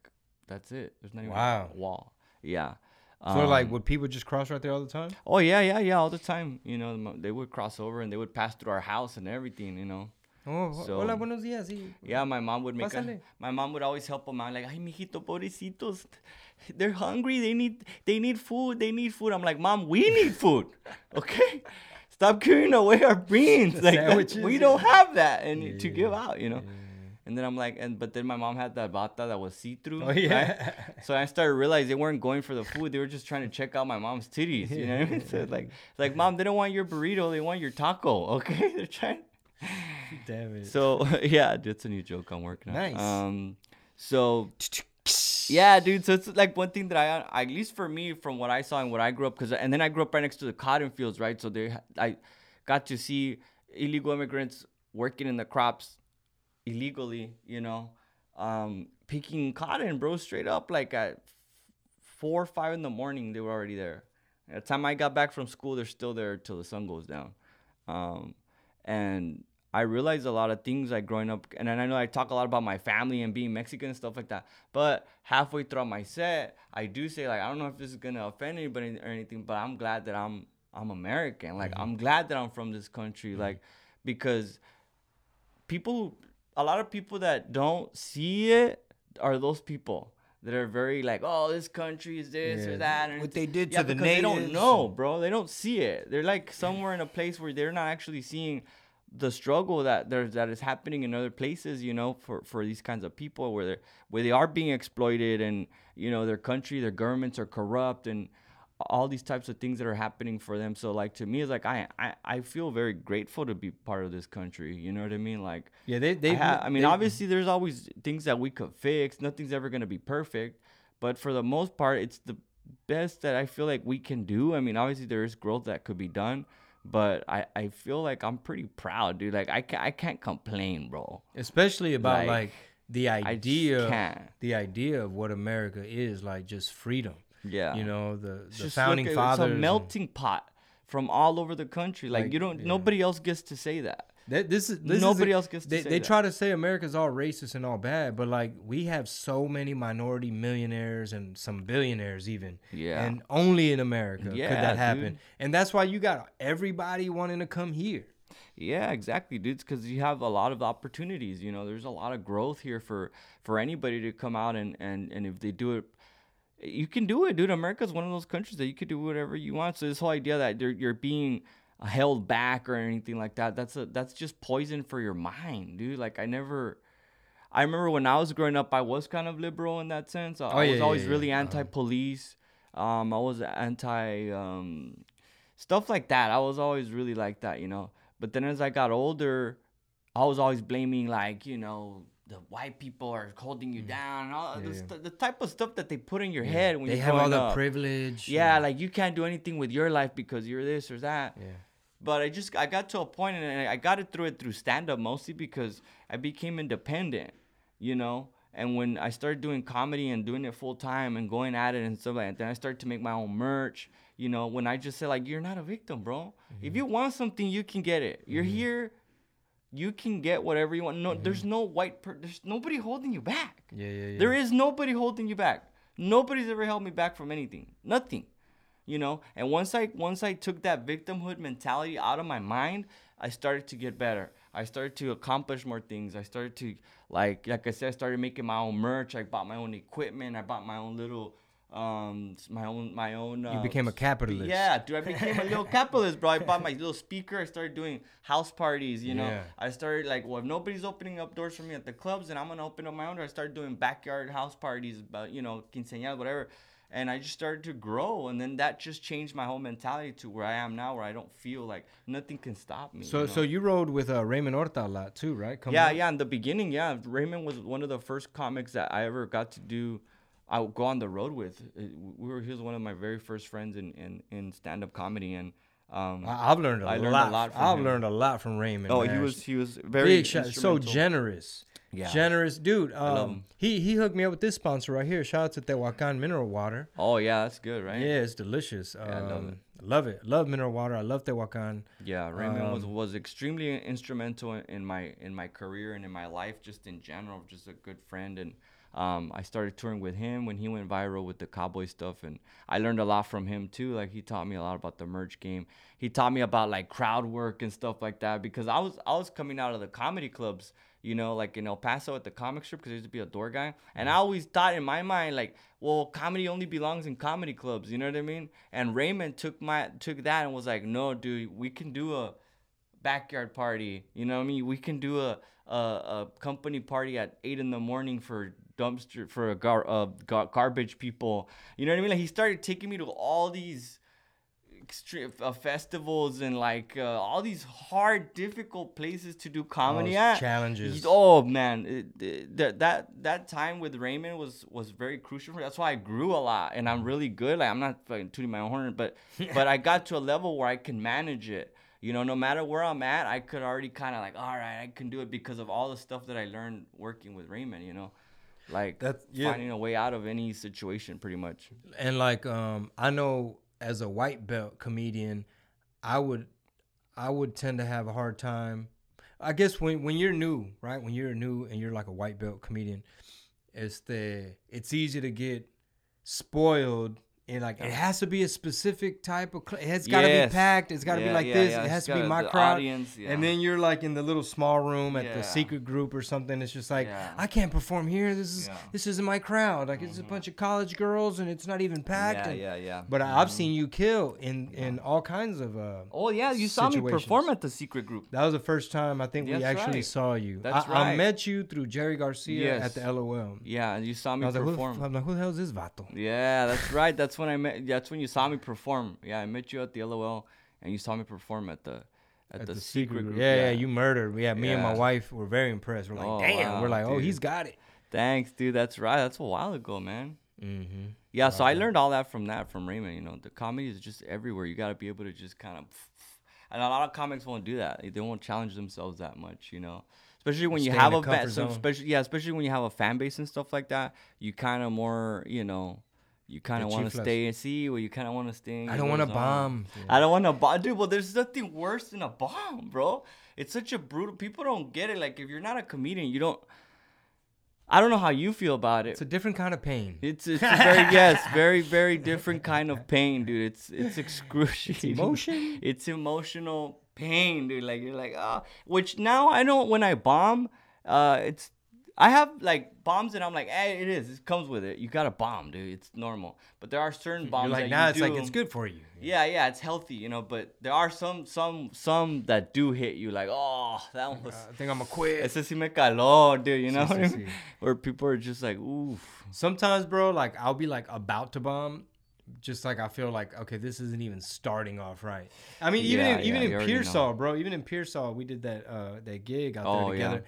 S2: that's it. There's not even
S1: Wow.
S2: a wall. Yeah.
S1: so. Like,
S2: Um,
S1: would people just cross right there all the time?
S2: Oh yeah, yeah, yeah, all the time. You know, they would cross over and they would pass through our house and everything. You know.
S1: Oh,
S2: So-
S1: hola, buenos días. sí.
S2: Yeah, my mom would make. A, my mom would always help them out. Like, ay, mijito, pobrecitos, they're hungry. They need, they need food. They need food. I'm like, mom, we need food. Okay, stop giving away our beans. Like, that- we don't have that and to give out. You know. And then I'm like, and but then my mom had that bata that was see through.
S1: Oh, yeah.
S2: So I started to realize they weren't going for the food. They were just trying to check out my mom's titties. You know what I mean? So like, like mom, they don't want your burrito. They want your taco. Okay, they're trying.
S1: Damn it.
S2: So yeah, that's a new joke I'm working on.
S1: Nice.
S2: Um, so yeah, dude. So it's like one thing that I, at least for me, from what I saw and what I grew up, because and then I grew up right next to the cotton fields, right? So they, I got to see illegal immigrants working in the crops illegally, you know, um, picking cotton, bro, straight up like at four or five in the morning, they were already there. By the time I got back from school, they're still there till the sun goes down. Um, and I realized a lot of things like growing up, and then I know I talk a lot about my family and being Mexican and stuff like that. But halfway throughout my set, I do say like I don't know if this is gonna offend anybody or anything, but I'm glad that I'm I'm American. Like mm-hmm. I'm glad that I'm from this country, mm-hmm. like because people, a lot of people that don't see it are those people that are very like, oh, this country is this
S1: Yeah.
S2: or that. And
S1: What they did
S2: yeah,
S1: to the
S2: because they don't know, bro. They don't see it. They're like somewhere in a place where they're not actually seeing the struggle that there's that is happening in other places. You know, for for these kinds of people where they are where they are being exploited and you know their country, their governments are corrupt and all these types of things that are happening for them. So like to me, it's like I I, I feel very grateful to be part of this country. You know what I mean? Like
S1: yeah, they, they,
S2: I, ha- I mean,
S1: they-
S2: obviously, there's always things that we could fix. Nothing's ever gonna be perfect, but for the most part, it's the best that I feel like we can do. I mean, obviously, there is growth that could be done, but I, I feel like I'm pretty proud, dude. Like I can't, I can't complain, bro.
S1: especially about
S2: Like,
S1: like, the idea, the idea of what America is like, just freedom.
S2: Yeah,
S1: You know, the, the
S2: just
S1: founding
S2: look
S1: fathers.
S2: It's a
S1: and-
S2: melting pot from all over the country. Like,
S1: Like,
S2: you don't.
S1: yeah.
S2: Nobody else gets to say that.
S1: That, this is this
S2: Nobody
S1: is
S2: else gets to
S1: They,
S2: say
S1: they try to say America's all racist and all bad, but like we have so many minority millionaires and some billionaires even.
S2: Yeah.
S1: And only in America could that happen.
S2: dude.
S1: And that's why you got everybody wanting to come here.
S2: Yeah, exactly, dude. Because you have a lot of opportunities. You know, there's a lot of growth here for for anybody to come out and and and if they do it, you can do it, dude. America's one of those countries that you could do whatever you want. So this whole idea that you're you're being held back or anything like that. That's a that's just poison for your mind, dude. Like I never. I remember when I was growing up, I was kind of liberal in that sense. I,
S1: Oh,
S2: I was
S1: yeah,
S2: always
S1: yeah.
S2: really
S1: Uh-huh.
S2: anti-police. Um, I was anti um, stuff like that. I was always really like that, you know. But then as I got older, I was always blaming like you know the white people are holding you down and all
S1: Mm. Yeah,
S2: the, st- the type of stuff that they put in your head when
S1: they
S2: you're
S1: have all the
S2: up.
S1: privilege.
S2: Yeah, like you can't do anything with your life because you're this or that.
S1: yeah.
S2: But I just I got to a point and I got it through it through stand up mostly because I became independent, you know. And when I started doing comedy and doing it full time and going at it and stuff like that, then I started to make my own merch. You know, when I just said like, you're not a victim, bro. If mm-hmm. you want something, you can get it. You're mm-hmm. here, you can get whatever you want. No, there's mm-hmm. no white. Per- there's nobody holding you back.
S1: Yeah, yeah, yeah.
S2: There is nobody holding you back. Nobody's ever held me back from anything. Nothing. You know? And once I once I took that victimhood mentality out of my mind, I started to get better. I started to accomplish more things. I started to like like I said, I started making my own merch. I bought my own equipment. I bought my own little um my own my own uh,
S1: became a capitalist.
S2: Yeah, dude, I became a little capitalist, bro. I bought my little speaker. I started doing house parties, you know.
S1: Yeah.
S2: I started like, well, if nobody's opening up doors for me at the clubs, then I'm gonna open up my own. I started doing backyard house parties, but you know, quinceañeras, whatever. And I just started to grow, and then that just changed my whole mentality to where I am now, where I don't feel like nothing can stop me.
S1: So
S2: you know?
S1: so you rode with uh, Raymond Orta a lot too, right? Coming
S2: yeah,
S1: up?
S2: yeah. In the beginning, yeah, Raymond was one of the first comics that I ever got to do. I would go on the road with. Uh, We were he was one of my very first friends in in, in stand up comedy, and um,
S1: I've learned a
S2: I
S1: lot.
S2: a lot from
S1: I've
S2: him.
S1: learned a lot from Raymond.
S2: oh, he was he was very
S1: big so generous.
S2: Yeah.
S1: Generous dude. Um, he he hooked me up with this sponsor right here. Shout out to Tehuacan Mineral Water.
S2: Oh yeah, that's good, right?
S1: Yeah, it's delicious. Um,
S2: I love it.
S1: Love it. Love mineral water. I love Tehuacan.
S2: Yeah, Raymond was,
S1: Um,
S2: was extremely instrumental in, in my in my career and in my life, just in general. Just a good friend, and um, I started touring with him when he went viral with the cowboy stuff, and I learned a lot from him too. Like he taught me a lot about the merch game. He taught me about like crowd work and stuff like that because I was I was coming out of the comedy clubs, you know, like in El Paso at the comic strip because I used to be a door guy, and I always thought in my mind like, well, comedy only belongs in comedy clubs. You know what I mean? And Raymond took my took that and was like, no, dude, we can do a backyard party. You know what I mean? We can do a a, a company party at eight in the morning for dumpster for a gar, uh, gar, garbage people. You know what I mean? Like he started taking me to all these extreme uh, festivals and like uh, all these hard, difficult places to do comedy at.
S1: challenges.
S2: Oh man, it, it- that that that time with Raymond was was very crucial for me. That's why I grew a lot, and I'm really good. Like I'm not fucking tooting my own horn, but but I got to a level where I can manage it. You know, no matter where I'm at, I could already kind of like, all right, I can do it because of all the stuff that I learned working with Raymond. You know, like
S1: That's- yeah.
S2: finding a way out of any situation, pretty much.
S1: And like um I know as a white belt comedian, I would I would tend to have a hard time. I guess when when you're new, right? When you're new and you're like a white belt comedian, it's the it's easy to get spoiled and like it has to be a specific type of cl- it's got to
S2: Yes.
S1: be packed it's got to be like
S2: yeah,
S1: this
S2: yeah.
S1: it
S2: It's
S1: has to be my crowd
S2: audience, yeah.
S1: and then you're like in the little small room at
S2: Yeah.
S1: the secret group or something it's just like
S2: Yeah.
S1: i can't perform here this is
S2: Yeah. Mm-hmm.
S1: this isn't my crowd like it's a bunch of college girls and it's not even packed
S2: Yeah,
S1: and-
S2: yeah, yeah.
S1: but I, I've seen you kill in in all kinds of uh
S2: Oh yeah, you saw me perform at the secret group.
S1: that was the first time I think we actually
S2: right.
S1: saw you.
S2: That's
S1: I, I met you through Jerry Garcia
S2: Yes.
S1: at the LOL.
S2: Yeah, and you saw
S1: I
S2: me
S1: was like, who,
S2: perform.
S1: I'm like, who the hell is this vato?
S2: Yeah, that's right. That's when I met. That's when you saw me perform. Yeah, I met you at the LOL, and you saw me perform at the at, the, secret group.
S1: Yeah, yeah, you murdered. Yeah, me and my
S2: Yeah.
S1: wife were very impressed. We're like,
S2: Oh,
S1: damn. we're
S2: wow,
S1: like, oh,
S2: dude.
S1: he's got it.
S2: Thanks, dude. That's right. That's a while ago, man.
S1: Mm-hmm.
S2: Yeah, so I learned all that from that from Raymond. You know, the comedy is just everywhere. You got to be able to just kind of, and a lot of comics won't do that. They won't challenge themselves that much. You know, especially when you
S1: Stay in
S2: have a fan, so especially yeah, especially when you have a fan base and stuff like that. You kind of more, you know. You kind of want to stay and see, or you kind of want to stay.
S1: I don't want to bomb.
S2: I don't want to bomb, dude. Well, there's nothing worse than a bomb, bro. It's such a brutal. People don't get it. Like if you're not a comedian, you don't. I don't know how you feel about it.
S1: It's a different kind of pain.
S2: It's it's a very yes, very very different kind of pain, dude. It's it's excruciating.
S1: emotion?
S2: It's emotional pain, dude. Like you're like ah, which now I don't. When I bomb, uh, it's I have like bombs, and I'm like, hey, it is. It comes with it. You got a bomb, dude. It's normal. But there are certain bombs
S1: You're like,
S2: that
S1: nah,
S2: you
S1: it's like it's good for you.
S2: Yeah, yeah, it's healthy, you know. But there are some, some, some that do hit you. Like, oh, that one was.
S1: I think I'm gonna quit.
S2: Ese sí me caló, dude. You know
S1: Sí,
S2: what I
S1: sí,
S2: mean?
S1: sí.
S2: Where people are just like, oof.
S1: Sometimes, bro, like I'll be like about to bomb, just like I feel like okay, this isn't even starting off right. I mean, even
S2: Yeah,
S1: in, even
S2: yeah,
S1: in
S2: you already know.
S1: Pearsall, bro, even in Pearsall, we did that uh that gig out
S2: Oh,
S1: there
S2: yeah.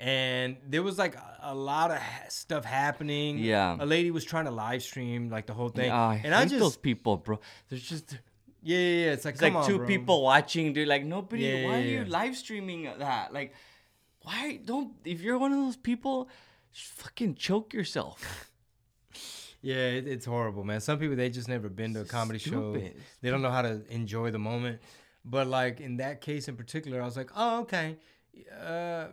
S1: And there was like a, a lot of ha- stuff happening.
S2: Yeah.
S1: a lady was trying to live stream like the whole thing,
S2: Ah, I
S1: and I just
S2: those people, bro. There's just
S1: yeah, yeah, yeah, it's like
S2: it's like
S1: on,
S2: two
S1: bro.
S2: people watching, dude. Like nobody.
S1: Yeah,
S2: why
S1: yeah,
S2: are you live streaming that? Like, why don't? If you're one of those people, just fucking choke yourself.
S1: Yeah, it, it's horrible, man. Some people they just never been to a comedy show. They don't know how to enjoy the moment. But like in that case in particular, I was like, oh okay. Uh,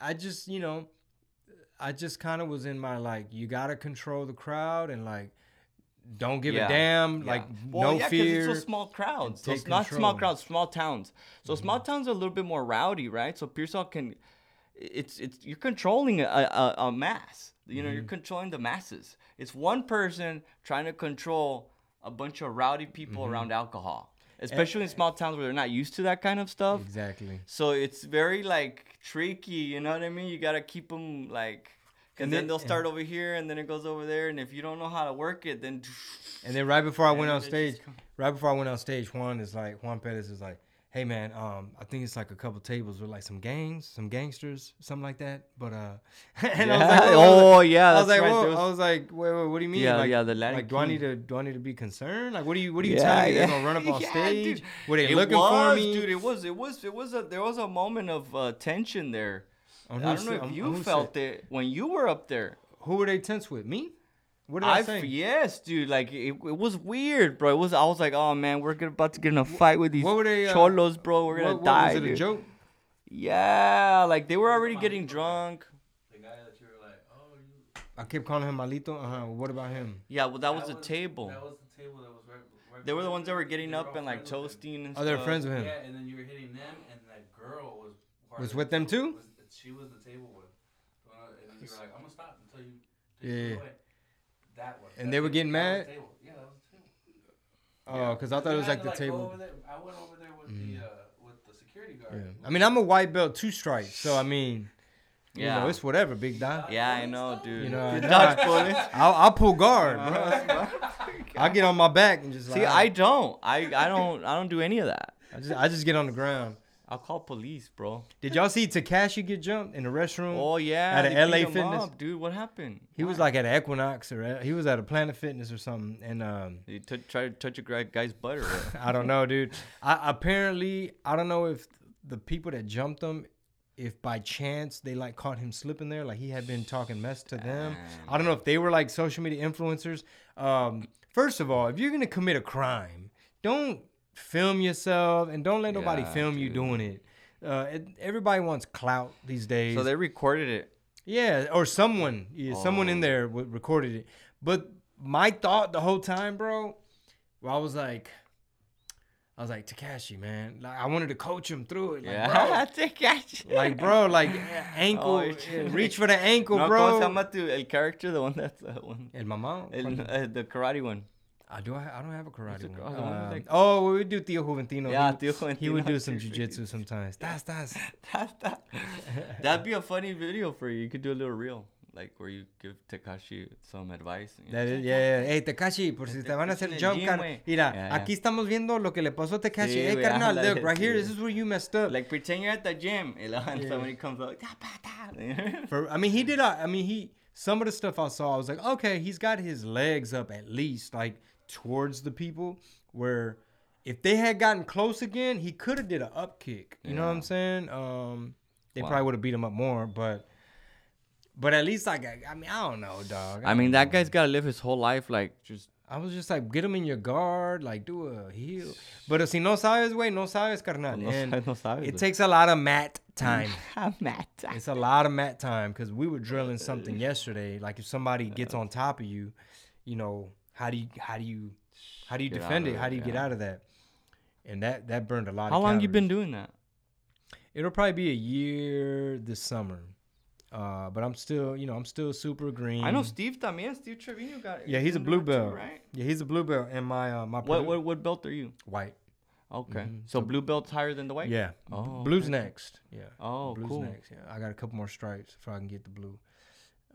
S1: I just you know, I just kind of was in my like, you gotta control the crowd and like, don't give
S2: Yeah,
S1: a damn.
S2: Yeah.
S1: Like
S2: well,
S1: no
S2: yeah,
S1: fear.
S2: it's so small crowds. So it's not small.
S1: Mm-hmm.
S2: crowds, small towns. So small towns are a little bit more rowdy, right? So Pearsall can, it's it's you're controlling a, a, a mass. You know, you're
S1: Mm-hmm.
S2: controlling the masses. It's one person trying to control a bunch of rowdy people
S1: Mm-hmm.
S2: around alcohol, especially in small towns where they're not used to that kind of stuff.
S1: exactly.
S2: So it's very like tricky, you know what I mean? You gotta keep them like, and
S1: And
S2: then
S1: then-
S2: they'll start over here, and then it goes over there, and if you don't know how to work it, then
S1: And then right before I went on stage, right before I went on stage, Juan is like, Juan Perez is like, hey man, um, I think it's like a couple tables with like some gangs, some gangsters, something like that. But uh, and I was like,
S2: Yeah.
S1: I was like-
S2: oh yeah,
S1: I was like,
S2: right. was-
S1: I was like, wait, wait, what do you mean?
S2: Yeah,
S1: like,
S2: yeah, the Latin
S1: like, do I need to, do I need to be concerned? Like, what do you, what are you
S2: Yeah,
S1: telling me? They're gonna run up on
S2: Yeah,
S1: stage?
S2: dude.
S1: Were they
S2: it
S1: looking
S2: was,
S1: for me?
S2: dude. It was, it was, it was a, there was a moment of uh, tension there. I don't know
S1: sa-
S2: if you felt
S1: sa-
S2: it when you were up there.
S1: Who were they tense with? Me? What did I,
S2: I
S1: say?
S2: yes, dude. Like it, it was weird, bro. It was. I was like, oh man, we're gonna, about to get in a fight with these
S1: what were they, uh,
S2: cholos, bro. We're gonna
S1: what, what,
S2: die.
S1: Was it a joke?
S2: Yeah, like they were already getting drunk.
S3: The guy that you were like, oh, you.
S1: I kept calling him Malito. Uh huh. What about him?
S2: Yeah, well, that was
S3: That
S2: the table.
S3: That was the table that was right. right
S2: They were the ones that were getting up and like
S3: friends
S2: toasting and
S1: Oh, they're friends with him.
S3: Yeah, and then you were hitting them, and that girl was. part
S1: Was
S3: of
S1: with them too?
S3: Was, she was the table with. Uh, and you were like, I'm gonna stop until you. Take
S1: Yeah,
S3: yeah.
S1: Yeah.
S3: Away. That was.
S1: And
S3: that
S1: they were getting mad?
S3: the table. Yeah, that was the table.
S1: Oh, because I thought it was like
S3: to,
S1: the
S3: go
S1: table.
S3: I went over there with the mm. uh, with the security guard.
S1: Yeah. I mean, I'm a white belt two stripes, so I mean, you
S2: Yeah.
S1: know, it's whatever, big dog.
S2: Yeah, I know, dude.
S1: You know, I-
S2: dodge bullets.
S1: I'll, I'll pull guard, uh-huh. bro. Oh I'll get on my back and just
S2: See,
S1: like,
S2: I ah. don't. I I don't. I don't do any of that.
S1: I just, I just get on the ground.
S2: I'll call police, bro.
S1: Did y'all see Tekashi get jumped in the restroom?
S2: Oh yeah.
S1: At a
S2: they beat
S1: LA Fitness?
S2: up, dude. What happened?
S1: he was like at Equinox or at, he was at a Planet Fitness or something, and um,
S2: He t- tried to touch a guy's butt or?
S1: I don't know, dude. I apparently I don't know if the people that jumped him, if by chance they like caught him slipping there, like he had been talking mess to them. I don't know if they were like social media influencers. Um, first of all, if you're gonna commit a crime, don't film yourself and don't let nobody
S2: Yeah,
S1: film you doing it. Uh, it, everybody wants clout these days.
S2: So they recorded it.
S1: Yeah, or someone, yeah, someone in
S2: Oh.
S1: there w- recorded it. But my thought the whole time, bro, well, I was like, I was like Tekashi, man. Like I wanted to coach him through it. Like,
S2: Yeah. Tekashi.
S1: bro, like bro, like ankle,
S2: Oh,
S1: reach for the ankle,
S2: No, ¿cómo
S1: bro.
S2: se llama tu, el character? The one that's uh, one.
S1: El mamá.
S2: El, uh, the karate one.
S1: I do. I, I don't have a karate
S2: a-
S1: one.
S2: oh, the one with,
S1: Um,
S2: like-
S1: oh, we would do Tío Juventino.
S2: Yeah,
S1: he,
S2: Tío
S1: He would do some jujitsu sometimes. That's that's.
S2: That- that- That'd be a funny video for you. You could do a little reel, like where you give Tekashi some advice.
S1: That yeah, yeah. Hey, Tekashi, por si te van a hacer jump,
S2: gym.
S1: Mira,
S2: Yeah, yeah.
S1: aquí estamos viendo lo que le pasó a Tekashi.
S2: Sí,
S1: hey,
S2: güey,
S1: carnal,
S2: ándale,
S1: look, right here, this is where you messed up.
S2: Like pretend you're at the gym, and
S1: Yeah.
S2: somebody comes up. "Ta, pa, ta."
S1: For, I mean, he did. I mean, he some of the stuff I saw, I was like, okay, he's got his legs up at least, like towards the people. Where if they had gotten close again, he could have did an up kick. You know what I'm saying? Um, they
S2: Wow.
S1: probably would have beat him up more, but but at least like I, I mean, I don't know, dog.
S2: I mean,
S1: don't
S2: that
S1: know.
S2: guy's gotta live his whole life like just.
S1: I was just like, get him in your guard, like do a heel. But si no sabes, way, no sabes, carnal.
S2: No
S1: and
S2: no sabes,
S1: it takes a lot of mat time.
S2: Matt.
S1: it's a lot of mat time because we were drilling something yesterday. Like if somebody gets on top of you, you know, how do you how do you how do you
S2: Get
S1: defend it? How do you get out of that? And that that burned a lot.
S2: How long you been doing that?
S1: It'll probably be a year this summer. Uh, but I'm still, you know, I'm still super green.
S2: I know Steve también. Steve Trevino got.
S1: Yeah, he's a blue belt.
S2: right?
S1: Yeah, he's a blue belt, and my uh, my
S2: What, what what belt are you?
S1: white.
S2: Okay,
S1: Mhm.
S2: so
S1: So-
S2: blue belt's higher than the white.
S1: Yeah.
S2: Oh,
S1: Blue's
S2: okay.
S1: next. Yeah.
S2: Oh,
S1: Blue's
S2: cool.
S1: next. Yeah. I got a couple more stripes before I can get the blue.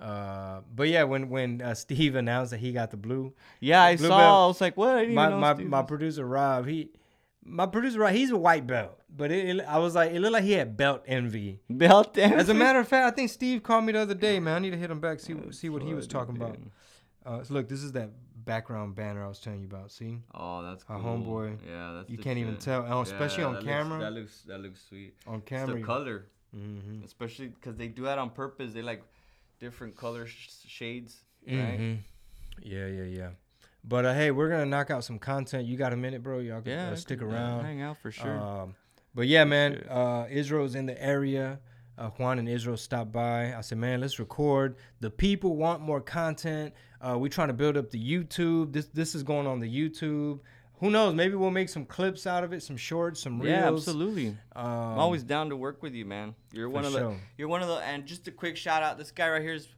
S1: Uh, but yeah, when when uh, Steve announced that he got the blue,
S2: Yeah, I
S1: Blue
S2: saw.
S1: belt.
S2: I was like, what?
S1: My my,
S2: Steve
S1: my
S2: was-
S1: producer Rob, he my producer Rob, he's a white belt, but it, it- I was like, it looked like he had belt envy.
S2: belt. Envy.
S1: As a matter of fact, I think Steve called me the other day, man. I need to hit him back see see what he was talking about. Uh, so look, this is that background banner I was telling you about. See,
S2: Oh, that's
S1: Our
S2: cool.
S1: homeboy.
S2: Yeah, that's.
S1: you can't even tell, oh, especially
S2: Yeah,
S1: on
S2: that
S1: camera.
S2: Looks, that looks that looks sweet.
S1: on
S2: It's
S1: camera,
S2: the
S1: you-
S2: color,
S1: Mhm.
S2: especially because they do that on purpose. They like different color sh- shades, right?
S1: Mhm. Yeah, yeah, yeah. But uh, hey, we're gonna knock out some content. You got a minute, bro? Y'all can
S2: Yeah,
S1: uh, stick
S2: uh,
S1: around.
S2: hang out for sure.
S1: Um, but yeah, man, uh, Israel's in the area. Uh, Juan and Israel stopped by. I said, man, let's record. The people want more content. Uh, we trying to build up the YouTube. This this is going on the YouTube. Who knows? Maybe we'll make some clips out of it, some shorts, some reels.
S2: yeah, absolutely.
S1: Um,
S2: I'm always down to work with you, man. You're one of the.
S1: sure.
S2: You're one of the. And just a quick shout out. This guy right here is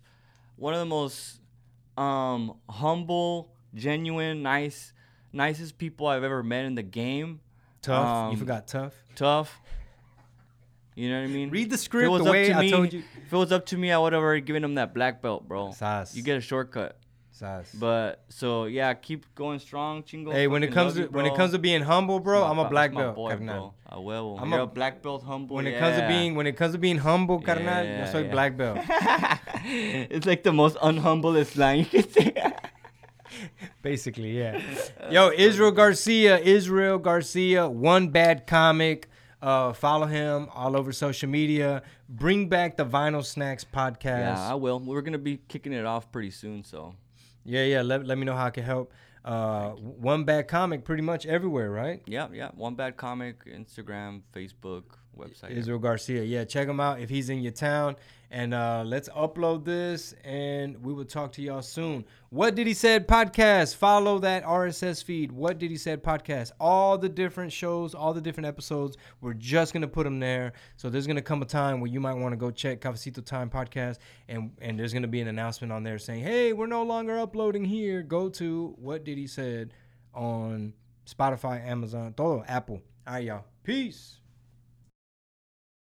S2: one of the most um humble, genuine, nice, nicest people I've ever met in the game.
S1: tough.
S2: um,
S1: you forgot tough.
S2: Tough. You know what I mean?
S1: Read the script the way
S2: to
S1: I
S2: me,
S1: told you.
S2: if it was up to me, I would have already given him that black belt, bro.
S1: Sas.
S2: You get a shortcut. But so yeah, keep going strong, chingo.
S1: Hey, when it comes to
S2: you,
S1: when it comes to being humble, bro,
S2: That's
S1: I'm a black
S2: that's my
S1: belt,
S2: boy,
S1: carnal.
S2: A huevo.
S1: I'm
S2: You're
S1: a-
S2: black belt humble.
S1: When it comes to being when it comes to being humble, carnal,
S2: Yeah,
S1: yo soy
S2: yeah.
S1: black belt.
S2: it's like the most unhumblest line you could say.
S1: Basically, yeah. Yo, Israel Garcia, Israel Garcia, one bad comic. Uh, follow him all over social media. Bring back the Vinyl Snacks podcast.
S2: yeah, I will. We're gonna be kicking it off pretty soon, so
S1: yeah, yeah. Let, let me know how I can help. Uh, one bad comic, pretty much everywhere, right?
S2: yeah, yeah. One bad comic, Instagram, Facebook, website.
S1: Israel Garcia. Yeah, check him out if he's in your town. And uh, let's upload this, and we will talk to y'all soon. What did he said podcast? Follow that RSS feed. What did he said podcast? All the different shows, all the different episodes. We're just gonna put them there. So there's gonna come a time where you might want to go check Cafecito Time podcast, and and there's gonna be an announcement on there saying, "Hey, we're no longer uploading here. Go to What Did He Said on Spotify, Amazon, todo Apple. All right, y'all. Peace.